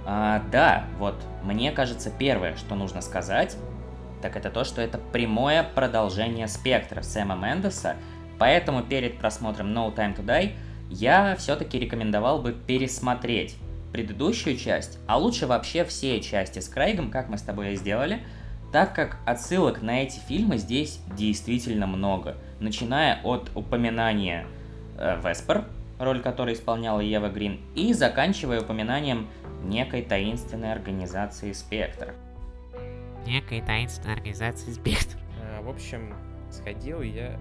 А, да, вот, мне кажется, первое, что нужно сказать, так это то, что это прямое продолжение спектра Сэма Мендеса, поэтому перед просмотром No Time to Die я все-таки рекомендовал бы пересмотреть предыдущую часть, а лучше вообще все части с Крейгом, как мы с тобой и сделали, так как отсылок на эти фильмы здесь действительно много, начиная от упоминания э, Веспер, роль которой исполняла Ева Грин, и заканчивая упоминанием некой таинственной организации Спектр. Некой таинственной организации Спектр. А, В общем, сходил я...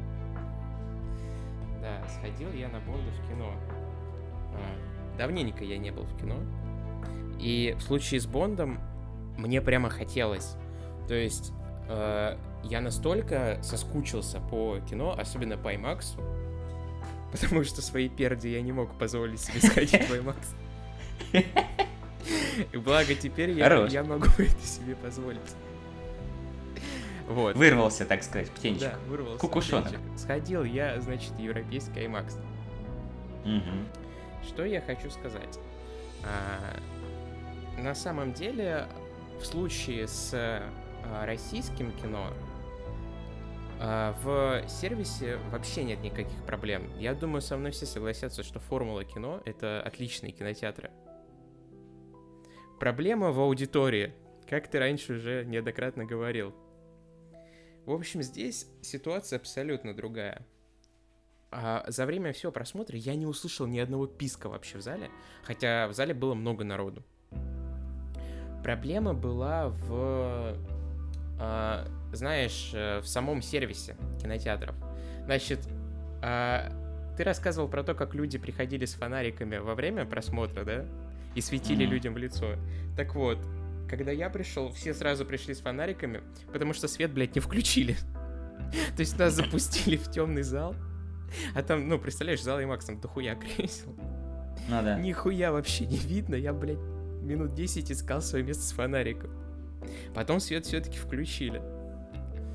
Да, сходил я на Бонда в кино. А, Давненько я не был в кино. И в случае с Бондом мне прямо хотелось. То есть э, я настолько соскучился по кино, особенно по IMAX, потому что свои перди я не мог позволить себе сходить в IMAX. И благо теперь я могу это себе позволить. Вот. Вырвался, так сказать, птенчик. Да, вырвался. Кукушонок. птенчик. Сходил я, значит, европейский IMAX. Мгм. Что я хочу сказать? А, на самом деле, в случае с а, российским кино, а, в сервисе вообще нет никаких проблем. Я думаю, со мной все согласятся, что формула кино — это отличные кинотеатры. Проблема в аудитории, как ты раньше уже неоднократно говорил. В общем, здесь ситуация абсолютно другая. А за время всего просмотра я не услышал ни одного писка вообще в зале, хотя в зале было много народу. Проблема была в а, знаешь, э, в самом сервисе кинотеатров. Значит, а, ты рассказывал про то, как люди приходили с фонариками во время просмотра, да? И светили Мгм. людям в лицо. Так вот, когда я пришел, все сразу пришли с фонариками, потому что свет, блядь, не включили. То есть нас запустили в темный зал. А там, ну, представляешь, зал IMAX там дохуя кресел. Ну да. Нихуя вообще не видно. Я, блядь, минут 10 искал свое место с фонариком. Потом свет все-таки включили.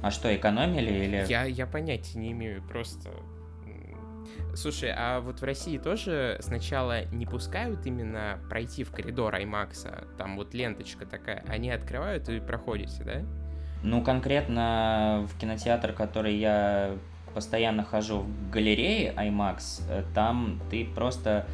А что, экономили или... Я, я понятия не имею, просто... Слушай, а вот в России тоже сначала не пускают именно пройти в коридор IMAX, там вот ленточка такая, они открывают и проходите, да? Ну, конкретно в кинотеатр, который я постоянно хожу в галерее IMAX, э, там ты просто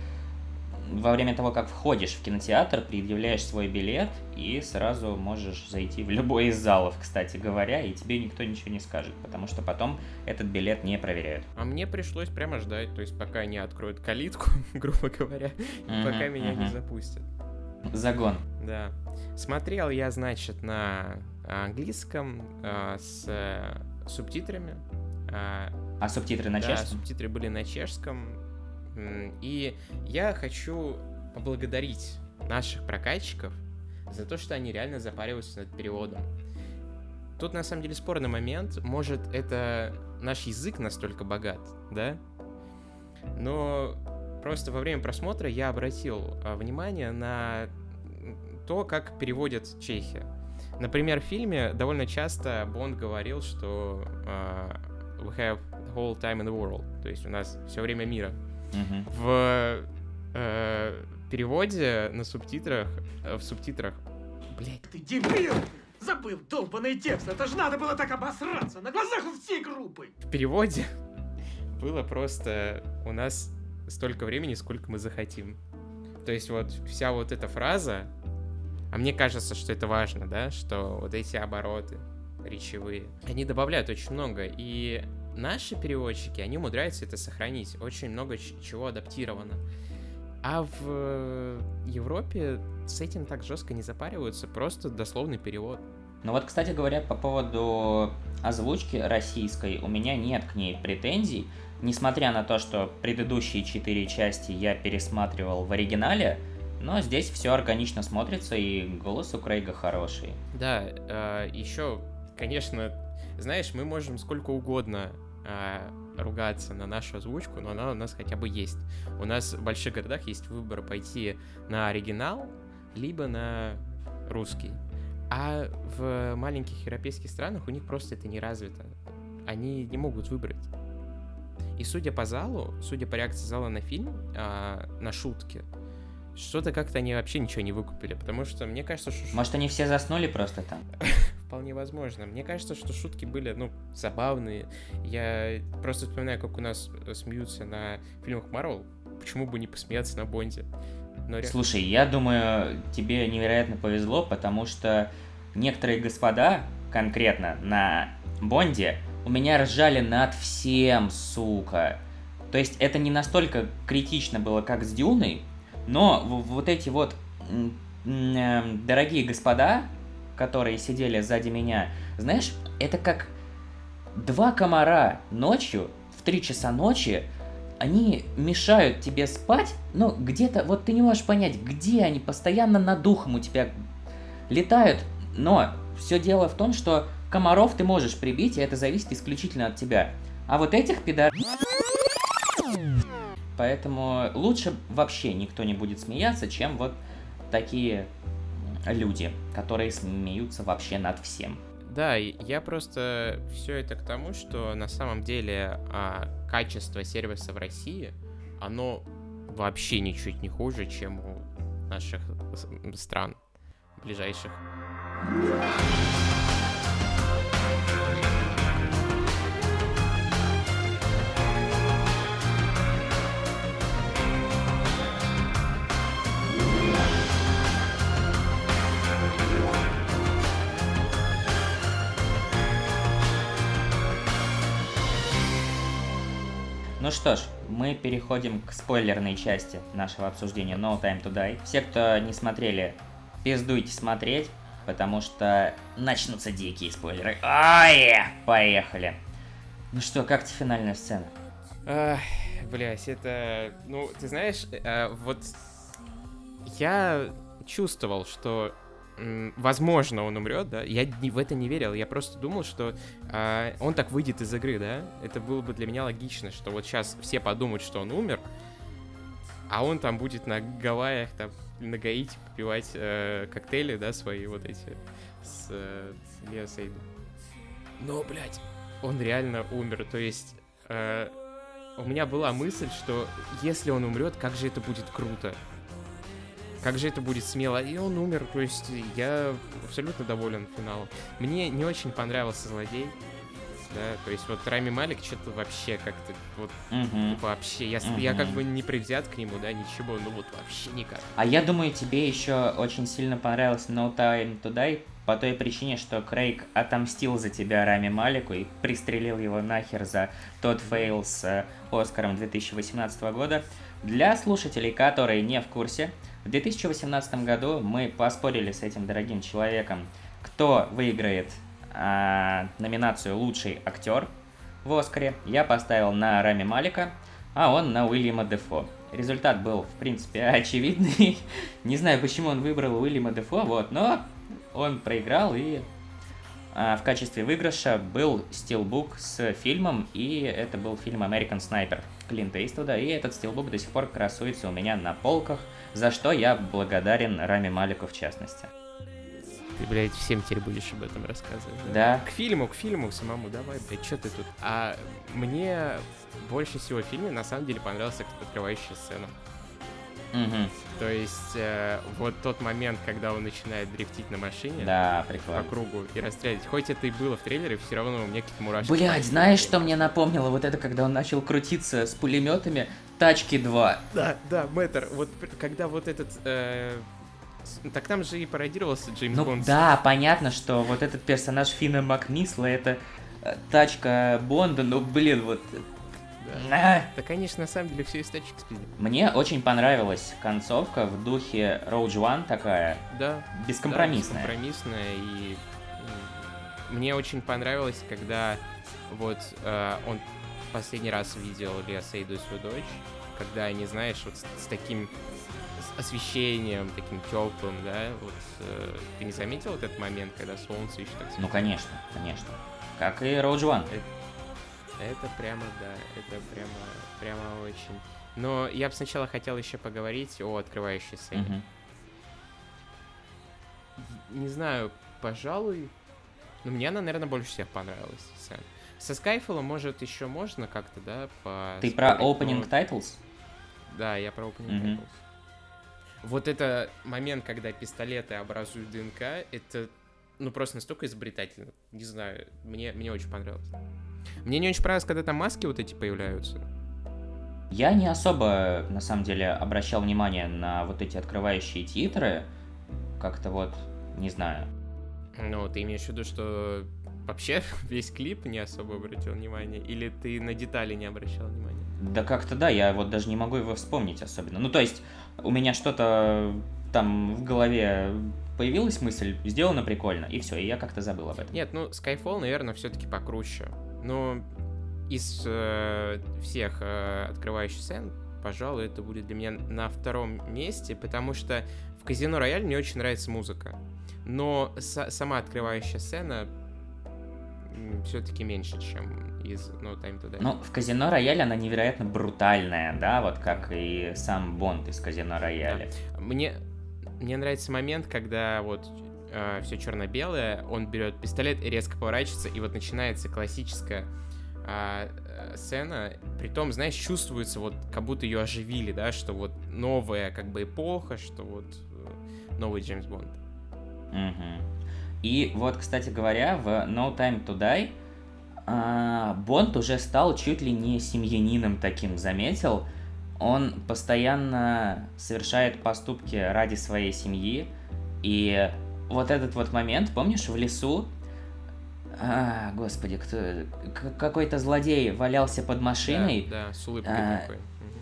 во время того, как входишь в кинотеатр, предъявляешь свой билет и сразу можешь зайти в любой из залов, кстати говоря, и тебе никто ничего не скажет, потому что потом этот билет не проверяют. А мне пришлось прямо ждать, то есть пока не откроют калитку, грубо говоря, и пока меня не запустят. Загон. Да. Смотрел я, значит, на английском а, с э, субтитрами. А, А субтитры на да, чешском? субтитры были на чешском. И я хочу поблагодарить наших прокатчиков за то, что они реально запариваются над переводом. Тут на самом деле спорный момент. Может, это наш язык настолько богат, да? Но просто во время просмотра я обратил а, внимание на то, как переводят чехи. Например, в фильме довольно часто Бонд говорил, что а, we have the whole time in the world, то есть у нас все время мира. В э, переводе на субтитрах, э, в субтитрах, блять, Ты дебил! Забыл долбанный текст, это ж надо было так обосраться на глазах у всей группы! в переводе было просто у нас столько времени, сколько мы захотим. То есть вот вся вот эта фраза, а мне кажется, что это важно, да, что вот эти обороты речевые, они добавляют очень много, и наши переводчики, они умудряются это сохранить, очень много чего адаптировано. А в э, Европе с этим так жестко не запариваются, просто дословный перевод. Ну вот, кстати говоря, по поводу озвучки российской, у меня нет к ней претензий, несмотря на то, что предыдущие четыре части я пересматривал в оригинале, но здесь все органично смотрится, и голос у Крейга хороший. Да, еще, конечно, знаешь, мы можем сколько угодно а, ругаться на нашу озвучку, но она у нас хотя бы есть. У нас в больших городах есть выбор пойти на оригинал, либо на русский. А в маленьких европейских странах у них просто это не развито. Они не могут выбрать. И судя по залу, судя по реакции зала на фильм, а, на шутки, что-то как-то они вообще ничего не выкупили, потому что мне кажется, что Может, они все заснули просто там? Вполне возможно. Мне кажется, что шутки были, ну, забавные. Я просто вспоминаю, как у нас э, смеются на фильмах Марвел. Почему бы не посмеяться на Бонде? Но Слушай, я думаю, тебе невероятно повезло, потому что некоторые господа, конкретно на Бонде, у меня ржали над всем, сука. То есть это не настолько критично было, как с Дюной, но вот эти вот эм, дорогие господа, которые сидели сзади меня, знаешь, это как два комара ночью, в три часа ночи, они мешают тебе спать, но где-то, вот ты не можешь понять, где они, постоянно над духом у тебя летают, но все дело в том, что комаров ты можешь прибить, и это зависит исключительно от тебя. А вот этих пидар... Поэтому лучше вообще никто не будет смеяться, чем вот такие люди, которые смеются вообще над всем. Да, я просто все это к тому, что на самом деле а, качество сервиса в России, оно вообще ничуть не хуже, чем у наших стран ближайших. Ну что ж, мы переходим к спойлерной части нашего обсуждения No Time to Die. Все, кто не смотрели, пиздуйте смотреть. потому что начнутся дикие спойлеры. Ой, поехали. Ну что, как тебе финальная сцена? Ах, блядь, это... Ну, ты знаешь, э, вот я чувствовал, что возможно он умрет, да, я не- в это не верил, я просто думал, что а, он так выйдет из игры, да, это было бы для меня логично, что вот сейчас все подумают, что он умер, а он там будет на Гавайях, там, на Гаити попивать э, коктейли, да, свои вот эти с э, Лео Сейдом. Но, блядь, он реально умер, то есть... э, у меня была мысль, что если он умрет, как же это будет круто. Как же это будет смело. И он умер, то есть я абсолютно доволен финалом. Мне не очень понравился злодей. Да, то есть вот Рами Малик что-то вообще как-то вот Мгм. вообще. Я, с- я как бы не предвзят к нему, да, ничего, ну вот вообще никак. А я думаю, тебе еще очень сильно понравился No Time to Die по той причине, что Крейг отомстил за тебя Рами Малику и пристрелил его нахер за тот фейл с э, Оскаром 2018 года. Для слушателей, которые не в курсе, в 2018 году мы поспорили с этим дорогим человеком, кто выиграет а, номинацию «Лучший актер» в Оскаре. Я поставил на Рами Малика, а он на Уильяма Дефо. Результат был, в принципе, очевидный. Не знаю, почему он выбрал Уильяма Дефо, вот, но он проиграл, и а, в качестве выигрыша был стилбук с фильмом, и это был фильм American Sniper Клинта Иствуда, и этот стилбук до сих пор красуется у меня на полках, за что я благодарен Рами Малику в частности. Ты, блядь, всем теперь будешь об этом рассказывать. Да. К фильму, к фильму самому, давай, блядь, что ты тут? А мне больше всего в фильме на самом деле понравилась открывающая сцена. Мгм. То есть э, вот тот момент, когда он начинает дрифтить на машине Да, по кругу и расстрелять. Хоть это и было в трейлере, все равно у меня какие-то мурашки. Блять, знаешь, что мне напомнило? Вот это, когда он начал крутиться с пулеметами Тачки 2. Да, да, Мэтр, вот когда вот этот... э, так там же и пародировался Джеймс Ну Бонд. да, понятно, что вот этот персонаж Фина Макмисла это э, тачка Бонда, но блин, вот. А. Да, конечно, на самом деле все из тачек спиздили. Мне очень понравилась концовка в духе Rogue One такая, Да. бескомпромиссная. Да, бескомпромиссная, и мне очень понравилось, когда вот э, он последний раз видел Лео Сейду и свою дочь, когда они, знаешь, вот с, с таким освещением, таким теплым, да, вот э, ты не заметил вот этот момент, когда солнце еще так Ну светит? конечно, конечно. Как и Rogue One. Это прямо, да, это прямо, прямо очень. Но я бы сначала хотел еще поговорить о открывающей сцене. Мгм. Не знаю, пожалуй. Но мне она, наверное, больше всех понравилась. Со Skyfall, может, еще можно как-то, да, по Ты про opening но- titles? Да, я про opening Мгм. titles. Вот это момент, когда пистолеты образуют ДНК, это, ну, просто настолько изобретательно. Не знаю, мне, мне очень понравилось. Мне не очень понравилось, когда там маски вот эти появляются. Я не особо, на самом деле, обращал внимание на вот эти открывающие титры. Как-то вот, не знаю. Ну, ты имеешь в виду, что вообще весь клип не особо обратил внимание? Или ты на детали не обращал внимания? Да как-то да, я вот даже не могу его вспомнить особенно. Ну, то есть, у меня что-то там в голове появилась мысль, сделано прикольно, и все, и я как-то забыл об этом. Нет, ну, Skyfall, наверное, все-таки покруче. Но из э, всех э, открывающих сцен, пожалуй, это будет для меня на втором месте, потому что в Казино Рояль мне очень нравится музыка. Но са- сама открывающая сцена все-таки меньше, чем из No Time to Die. Ну, в Казино Рояль она невероятно брутальная, да, вот как и сам Бонд из Казино Рояля. Мне, мне нравится момент, когда вот все черно-белое, он берет пистолет и резко поворачивается, и вот начинается классическая а, э, сцена. Притом, знаешь, чувствуется вот, как будто ее оживили, да, что вот новая как бы эпоха, что вот э, новый Джеймс Бонд. Мгм. И вот, кстати говоря, в No Time to Die а, Бонд уже стал чуть ли не семьянином таким, заметил. Он постоянно совершает поступки ради своей семьи. И вот этот вот момент, помнишь, в лесу, а, господи, кто... какой-то злодей валялся под машиной. Да, да, с улыбкой А, такой.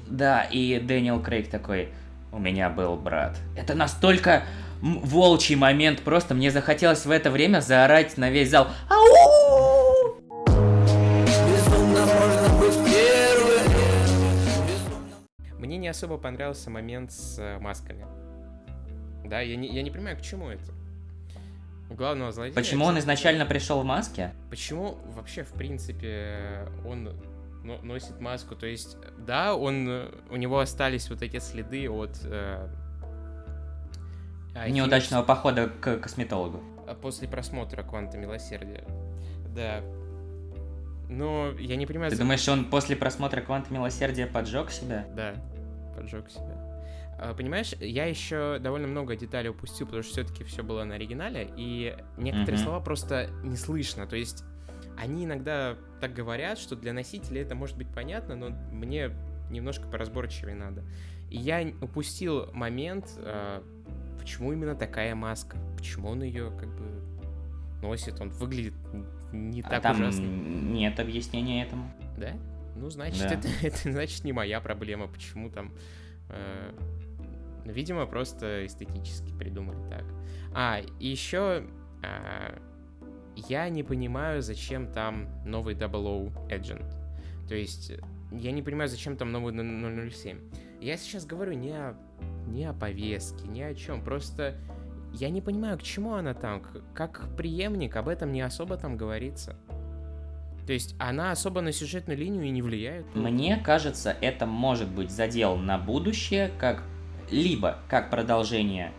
Да, и Дэниел Крейг такой, у меня был брат. Это настолько волчий момент. Просто мне захотелось в это время заорать на весь зал. Ау! Безумно можно быть первым. Мне не особо понравился момент с э, масками. Да, я не, я не понимаю, к чему это. У главного злодея... Почему он изначально пришел в маске? Почему вообще, в принципе, он но- носит маску? То есть, да, он, э, у него остались вот эти следы от... э, а, Неудачного похода к косметологу. а после просмотра «Кванта милосердия». Да. Но я не понимаю... Ты за- думаешь, он после просмотра Кванта Милосердия поджег себя? Да, поджег себя. А, Понимаешь, я еще довольно много деталей упустил, потому что все-таки все было на оригинале, и некоторые Мгм. слова просто не слышно. То есть они иногда так говорят, что для носителя это может быть понятно, но мне немножко поразборчивее надо. И я упустил момент, а, почему именно такая маска, почему он ее как бы носит, он выглядит не А так там ужасно. нет объяснения этому. Да? Ну, значит, Да. Это, это значит не моя проблема, почему там. э, видимо, просто эстетически придумали так. А, и еще я не понимаю, зачем там новый Double O Agent. То есть, э, я не понимаю, зачем там новый 007. Я сейчас говорю не о, не о повестке, ни о чем. Просто я не понимаю, к чему она там. Как преемник, об этом не особо там говорится. То есть она особо на сюжетную линию и не влияет. Мне кажется, это может быть задел на будущее, как либо как продолжение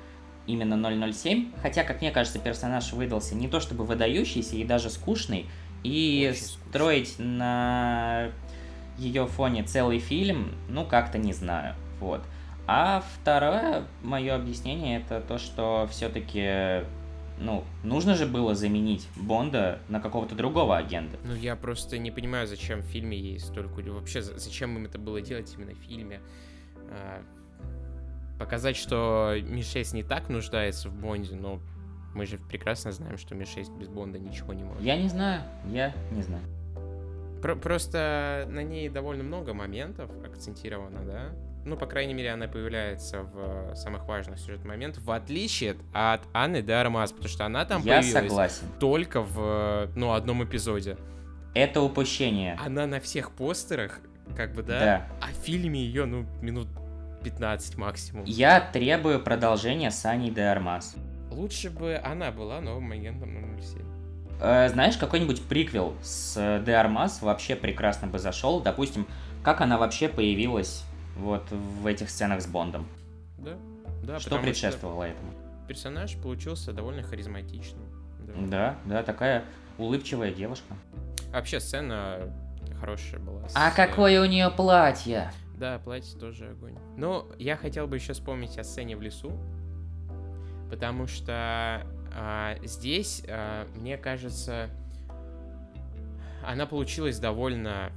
именно 007, хотя, как мне кажется, персонаж выдался не то чтобы выдающийся и даже скучный, и Очень скучный. строить на ее фоне целый фильм, ну, как-то не знаю, вот. А второе мое объяснение это то, что все-таки, ну, нужно же было заменить Бонда на какого-то другого агента. Ну, я просто не понимаю, зачем в фильме есть столько... или Вообще, за- зачем им это было делать именно в фильме. А, показать, что Ми-6 не так нуждается в Бонде, но мы же прекрасно знаем, что Ми-6 без Бонда ничего не может. Я не знаю, я не знаю. Про- просто на ней довольно много моментов акцентировано, да? Ну, по крайней мере, она появляется в э, самых важных сюжетных моментах, в отличие от Анны де Армас, потому что она там я появилась согласен. только в, э, ну, одном эпизоде. Это упущение. Она на всех постерах, как бы, да? Да. А в фильме ее, ну, минут 15 максимум. Я требую продолжения Сани де Армас. Лучше бы она была новым агентом 007. Э, знаешь, какой-нибудь приквел с э, де Армас вообще прекрасно бы зашел. Допустим, как она вообще появилась вот в этих сценах с Бондом. Да, да, что предшествовало этому? персонаж получился довольно харизматичным. Да. Да, да, такая улыбчивая девушка. Вообще, сцена хорошая была. с, А э, какое у нее платье? Да, платье тоже огонь. Но я хотел бы еще вспомнить о сцене в лесу, потому что а, здесь, а, мне кажется, она получилась довольно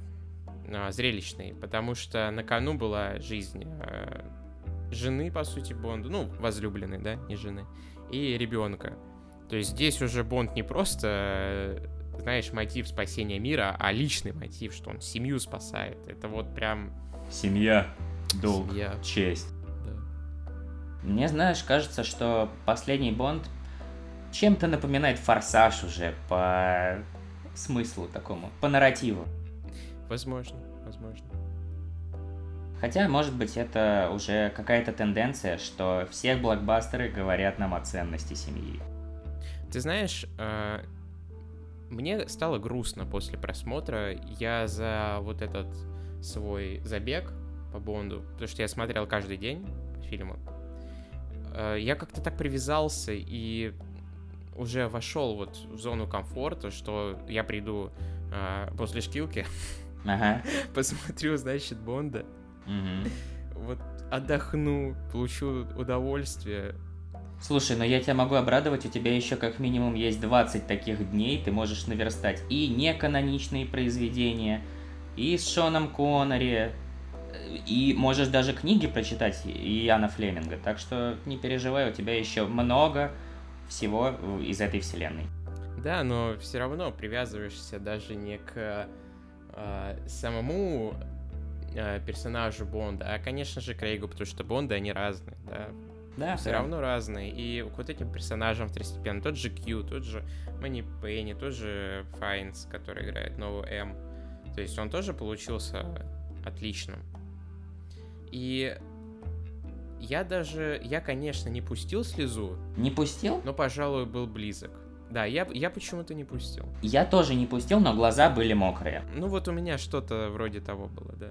а, зрелищной, потому что на кону была жизнь а, жены, по сути, Бонда, ну, возлюбленной, да, не жены, и ребенка. То есть здесь уже Бонд не просто, э, знаешь, мотив спасения мира, а личный мотив, что он семью спасает. Это вот прям Семья, долг, Семья. честь. Да. Мне, знаешь, кажется, что последний Бонд чем-то напоминает Форсаж уже по смыслу такому, по нарративу. Возможно, возможно. Хотя, может быть, это уже какая-то тенденция, что все блокбастеры говорят нам о ценности семьи. Ты знаешь, э, мне стало грустно после просмотра. Я за вот этот свой забег по Бонду, потому что я смотрел каждый день фильмы, э, я как-то так привязался и уже вошел вот в зону комфорта, что я приду после шкилки, Ага. посмотрю, значит, Бонда, Мгм. вот отдохну, получу удовольствие. Слушай, но я тебя могу обрадовать, у тебя еще как минимум есть 20 таких дней, ты можешь наверстать и неканоничные произведения, и с Шоном Коннери, и можешь даже книги прочитать Яна Флеминга, так что не переживай, у тебя еще много всего из этой вселенной. Да, но все равно привязываешься даже не к э, самому э, персонажу Бонда, а, конечно же, Крейгу, потому что Бонды, они разные, да. Да, все равно разные. И к вот этим персонажам второстепенно, тот же Кью, тот же Мани Пенни, тот же Файнс, который играет новую М. То есть он тоже получился отличным. И я даже, я, конечно, не пустил слезу, Не пустил? но, пожалуй, был близок. Да, я, я почему-то не пустил. Я тоже не пустил, но глаза были мокрые. Ну вот у меня что-то вроде того было, да.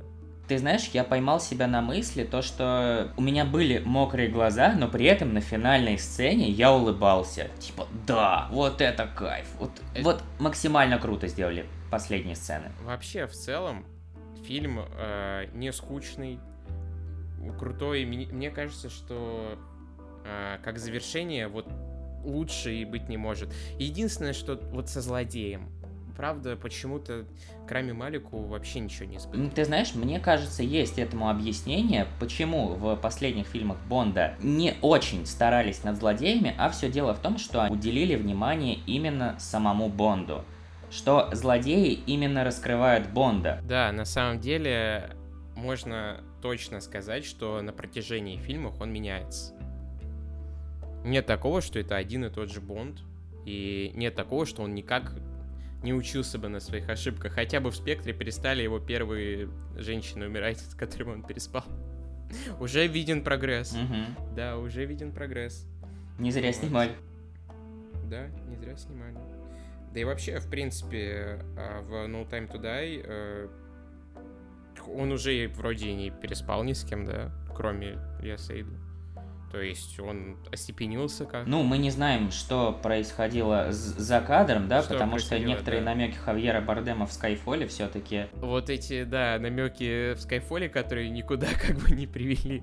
Ты знаешь, я поймал себя на мысли, то, что у меня были мокрые глаза, но при этом на финальной сцене я улыбался. Типа, да, вот это кайф. Вот, Это- вот максимально круто сделали последние сцены. Вообще, в целом, фильм э, не скучный, крутой. Мне, мне кажется, что э, как завершение вот лучше и быть не может. Единственное, что вот со злодеем. Правда, почему-то к Рами Малику вообще ничего не М, испытывал. Ты знаешь, мне кажется, есть этому объяснение, почему в последних фильмах Бонда не очень старались над злодеями, а все дело в том, что уделили внимание именно самому Бонду. Что злодеи именно раскрывают Бонда. Да, на самом деле можно точно сказать, что на протяжении фильмов он меняется. Нет такого, что это один и тот же Бонд, и нет такого, что он никак не учился бы на своих ошибках. Хотя бы в «Спектре» перестали его первые женщины умирать, с которыми он переспал. Уже виден прогресс. Да, уже виден прогресс. Не зря снимали. Да, не зря снимали. Да и вообще, в принципе, а, в No Time to Die э, он уже вроде не переспал ни с кем, да, кроме Ясейду. То есть он остепенился как Ну, мы не знаем, что происходило за кадром, да, Что потому что некоторые да. намеки Хавьера Бардема в Скайфоле все-таки. Вот эти, да, намеки в Скайфоле, которые никуда как бы не привели.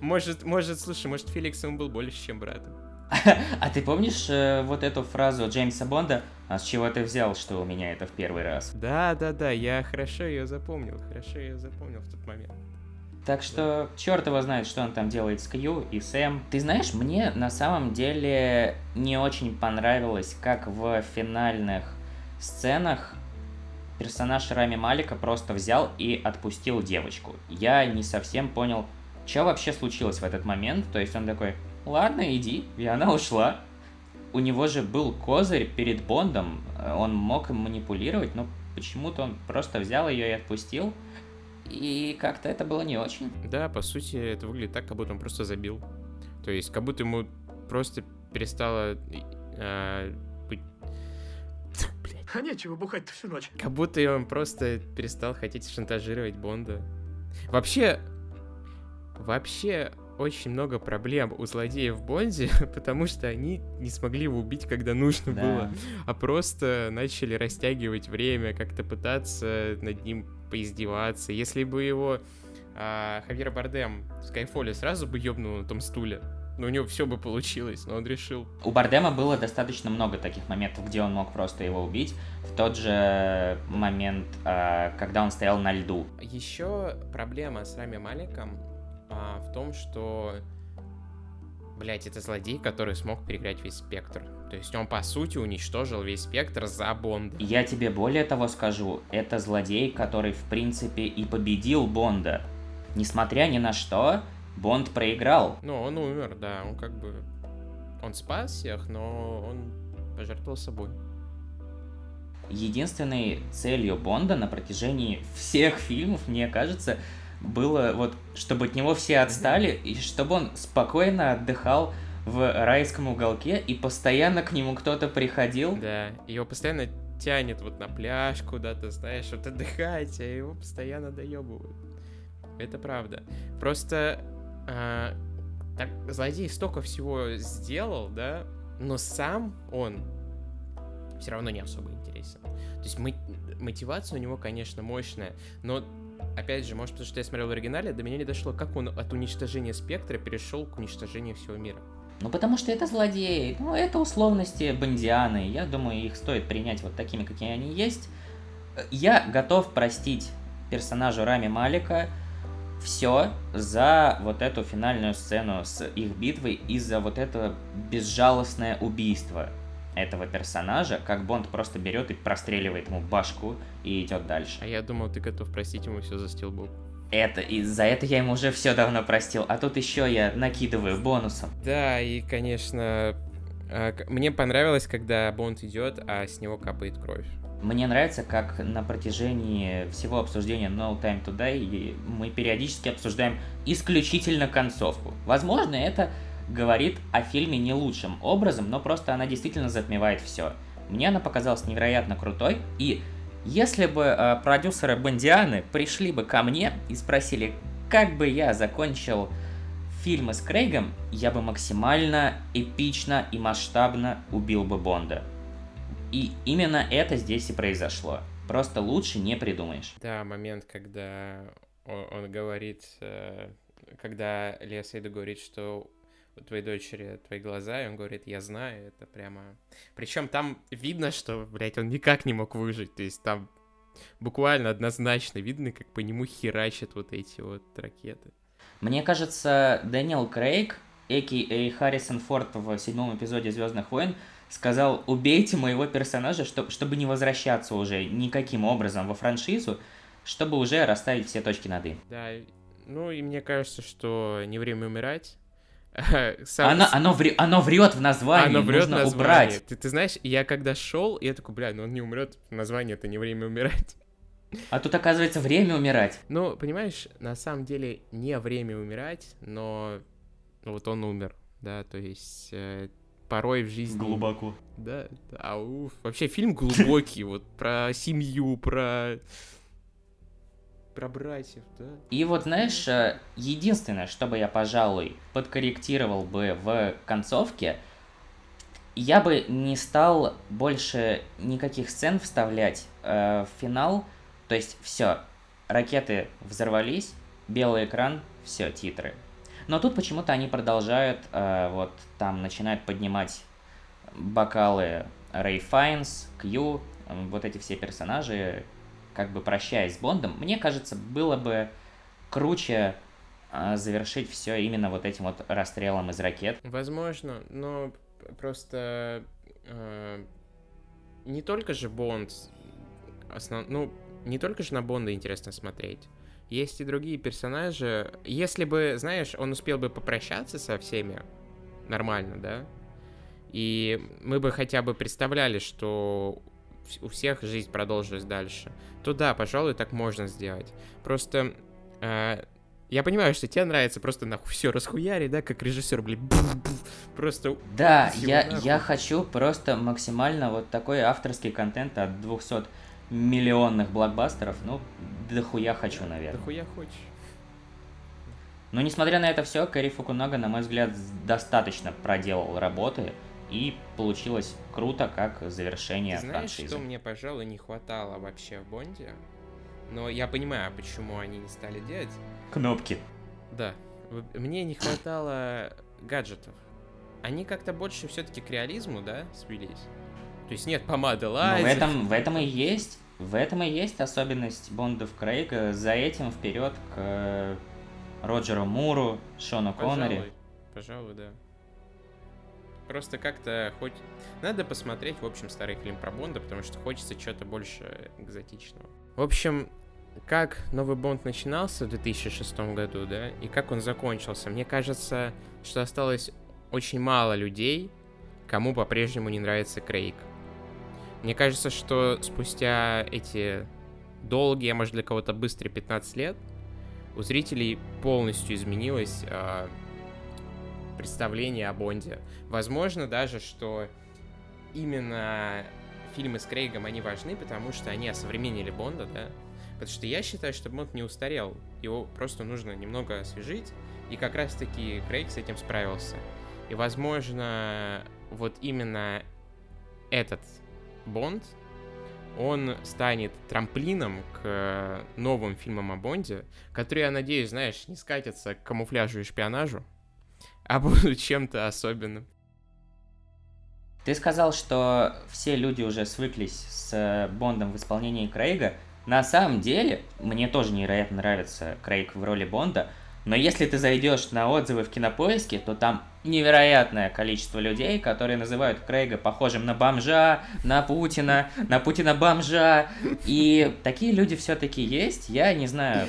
Может, может, слушай, может, Феликс ему был больше, чем братом. А ты помнишь э, вот эту фразу Джеймса Бонда? А с чего ты взял, что у меня это в первый раз? Да, да, да, я хорошо ее запомнил, хорошо ее запомнил в тот момент. Так что черт его знает, что он там делает с Кью и Сэм. Ты знаешь, мне на самом деле не очень понравилось, как в финальных сценах персонаж Рами Малика просто взял и отпустил девочку. Я не совсем понял, что вообще случилось в этот момент. То есть он такой, ладно, иди, и она ушла. У него же был козырь перед Бондом, э, он мог им манипулировать, но почему-то он просто взял ее и отпустил. И как-то это было не очень. Да, по сути, это выглядит так, как будто он просто забил. То есть, как будто ему просто перестало э, быть... Блядь. А нечего бухать-то всю ночь. Как будто он просто перестал хотеть шантажировать Бонда. Вообще, вообще очень много проблем у злодеев в Бонде, потому что они не смогли его убить, когда нужно Да. было, а просто начали растягивать время, как-то пытаться над ним поиздеваться. Если бы его а, Хавьер Бардем в Скайфоле сразу бы ёбнул на том стуле, ну, у него все бы получилось, но он решил. У Бардема было достаточно много таких моментов, где он мог просто его убить. В тот же момент, а, когда он стоял на льду. Еще проблема с Рами Маликом а, в том, что, блять, это злодей, который смог переиграть весь спектр. То есть он, по сути, уничтожил весь спектр за Бонда. Я тебе более того скажу, это злодей, который в принципе и победил Бонда. Несмотря ни на что, Бонд проиграл. Ну, он умер, да, он как бы... Он спас всех, но он пожертвовал собой. Единственной целью Бонда на протяжении всех фильмов, мне кажется, было вот, чтобы от него все отстали, и чтобы он спокойно отдыхал в райском уголке, и постоянно к нему кто-то приходил. Да, его постоянно тянет вот на пляж куда-то, знаешь, вот отдыхать, а его постоянно доебывают. Это правда. Просто а, так, злодей столько всего сделал, да, но сам он все равно не особо интересен. То есть мо- мотивация у него, конечно, мощная, но опять же, может, потому что я смотрел в оригинале, до меня не дошло, как он от уничтожения спектра перешел к уничтожению всего мира. Ну, потому что это злодеи. Ну, это условности Бондианы. Я думаю, их стоит принять вот такими, какие они есть. Я готов простить персонажу Рами Малика все за вот эту финальную сцену с их битвой и за вот это безжалостное убийство этого персонажа, как Бонд просто берет и простреливает ему башку и идет дальше. А я думал, ты готов простить ему все за стилбук. Это, и за это я ему уже все давно простил, а тут еще я накидываю бонусом. Да, и, конечно, а, мне понравилось, когда Бонд идет, а с него капает кровь. Мне нравится, как на протяжении всего обсуждения No Time to Die мы периодически обсуждаем исключительно концовку. Возможно, это говорит о фильме не лучшим образом, но просто она действительно затмевает все. Мне она показалась невероятно крутой, и если бы э, продюсеры Бондианы пришли бы ко мне и спросили, как бы я закончил фильмы с Крейгом, я бы максимально эпично и масштабно убил бы Бонда. И именно это здесь и произошло. Просто лучше не придумаешь. Да, момент, когда он, он говорит, э, когда Сейду говорит, что у твоей дочери твои глаза, и он говорит, я знаю, это прямо... Причем там видно, что, блядь, он никак не мог выжить, то есть там буквально однозначно видно, как по нему херачат вот эти вот ракеты. Мне кажется, Дэниел Крейг, а.к.а. Харрисон Форд в седьмом эпизоде «Звездных войн», сказал, убейте моего персонажа, чтоб- чтобы не возвращаться уже никаким образом во франшизу, чтобы уже расставить все точки над «и». Да, и- ну и мне кажется, что не время умирать. Сам- Оно, оно, вре- оно врет в названии, Оно врет нужно название. убрать. Ты, ты знаешь, я когда шел, я такой, бля, ну он не умрет, название это не время умирать. А тут оказывается время умирать. Ну, понимаешь, на самом деле не время умирать, но ну, вот он умер, да, то есть э, порой в жизни... Глубоко. Да, да, уф. Вообще фильм глубокий, вот про семью, про... Про братьев, да. И вот, знаешь, э, единственное, что бы я, пожалуй, подкорректировал бы в концовке, я бы не стал больше никаких сцен вставлять э, в финал. То есть все, ракеты взорвались, белый экран, все, титры. Но тут почему-то они продолжают, э, вот там начинают поднимать бокалы Рэй Файнс, Кью, вот эти все персонажи, как бы прощаясь с Бондом, мне кажется, было бы круче а, завершить все именно вот этим вот расстрелом из ракет. Возможно, но просто э, не только же Бонд, основ... ну, не только же на Бонда интересно смотреть. Есть и другие персонажи. Если бы, знаешь, он успел бы попрощаться со всеми нормально, да? И мы бы хотя бы представляли, что у всех жизнь продолжилась дальше, то да, пожалуй, так можно сделать. Просто э, я понимаю, что тебе нравится просто нахуй все расхуяри, да, как режиссер, блин, просто Да, я, нахуй. я хочу просто максимально вот такой авторский контент от 200 миллионных блокбастеров, ну, дохуя хочу, да наверное. хуя хочешь. Но несмотря на это все, Кэрри Фукунага, на мой взгляд, достаточно проделал работы, и получилось круто, как завершение Ты знаешь, франшизы. что мне, пожалуй, не хватало вообще в Бонде? Но я понимаю, почему они не стали делать. Кнопки. Да, мне не хватало гаджетов. Они как-то больше все-таки к реализму, да, свелись? То есть нет помады Ну, в этом, в этом и есть, в этом и есть особенность Бондов Крейга. За этим вперед к э, Роджеру Муру, Шону Коннери. Пожалуй, пожалуй, да. Просто как-то хоть... Надо посмотреть, в общем, старый фильм про Бонда, потому что хочется чего-то больше экзотичного. В общем, как новый Бонд начинался в 2006 году, да, и как он закончился. Мне кажется, что осталось очень мало людей, кому по-прежнему не нравится Крейг. Мне кажется, что спустя эти долгие, а может для кого-то быстрые 15 лет, у зрителей полностью изменилось а, представление о Бонде. Возможно даже, что именно фильмы с Крейгом, они важны, потому что они осовременили Бонда, да? Потому что я считаю, что Бонд не устарел. Его просто нужно немного освежить, и как раз-таки Крейг с этим справился. И, возможно, вот именно этот Бонд, он станет трамплином к новым фильмам о Бонде, которые, я надеюсь, знаешь, не скатятся к камуфляжу и шпионажу, а будут чем-то особенным. Ты сказал, что все люди уже свыклись с э, Бондом в исполнении Крейга. На самом деле, мне тоже невероятно нравится Крейг в роли Бонда, но если ты зайдешь на отзывы в кинопоиске, то там невероятное количество людей, которые называют Крейга похожим на бомжа, на Путина, на Путина бомжа. И такие люди все-таки есть. Я не знаю,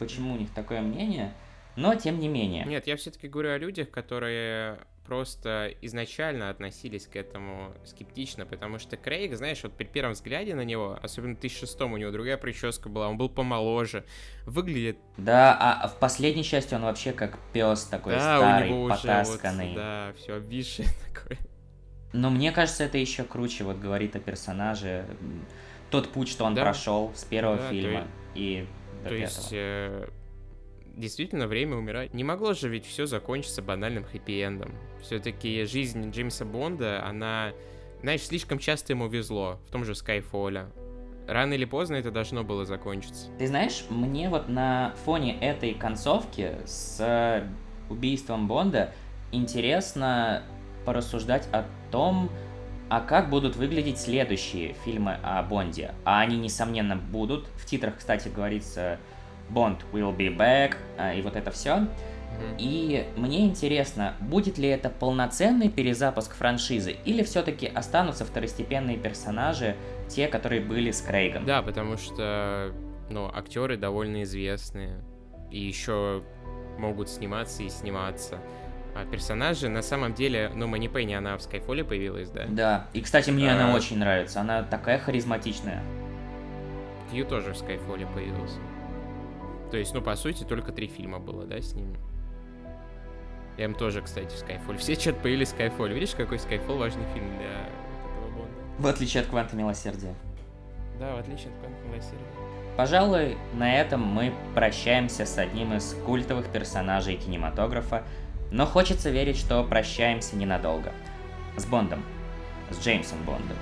почему у них такое мнение, но тем не менее. Нет, я все-таки говорю о людях, которые просто изначально относились к этому скептично, потому что Крейг, знаешь, вот при первом взгляде на него, особенно в 2006 у него другая прическа была, он был помоложе, выглядит... Да, а в последней части он вообще как пес такой да, старый, у него потасканный. уже вот, да, все обвисшее такое. Но мне кажется, это еще круче, вот говорит о персонаже. Тот путь, что он Да. прошел с первого Да, то фильма и- и до То пятого. есть, э, действительно, время умирать. Не могло же ведь все закончиться банальным хэппи-эндом. Все-таки жизнь Джеймса Бонда, она, знаешь, слишком часто ему везло, в том же Скайфоле. Рано или поздно это должно было закончиться. Ты знаешь, мне вот на фоне этой концовки с убийством Бонда интересно порассуждать о том, а как будут выглядеть следующие фильмы о Бонде. А они, несомненно, будут. В титрах, кстати, говорится Bond will be back, а, и вот это все. И мне интересно, будет ли это полноценный перезапуск франшизы, или все-таки останутся второстепенные персонажи, те, которые были с Крейгом. Да, потому что, ну, актеры довольно известные. И еще могут сниматься и сниматься. А персонажи, на самом деле, ну, Мани Пенни, она в Скайфоле появилась, да? Да, и, кстати, мне она А. очень нравится, она такая харизматичная. Кью тоже в Скайфоле появился. То есть, ну, по сути, только три фильма было, да, с ними? М тоже, кстати, в Скайфоле. Все что-то в Скайфоле. Видишь, какой Скайфол важный фильм для этого Бонда? В отличие от Кванта Милосердия. Да, в отличие от Quantum Mилосердия. Пожалуй, на этом мы прощаемся с одним из культовых персонажей кинематографа, но хочется верить, что прощаемся ненадолго. С Бондом. С Джеймсом Бондом.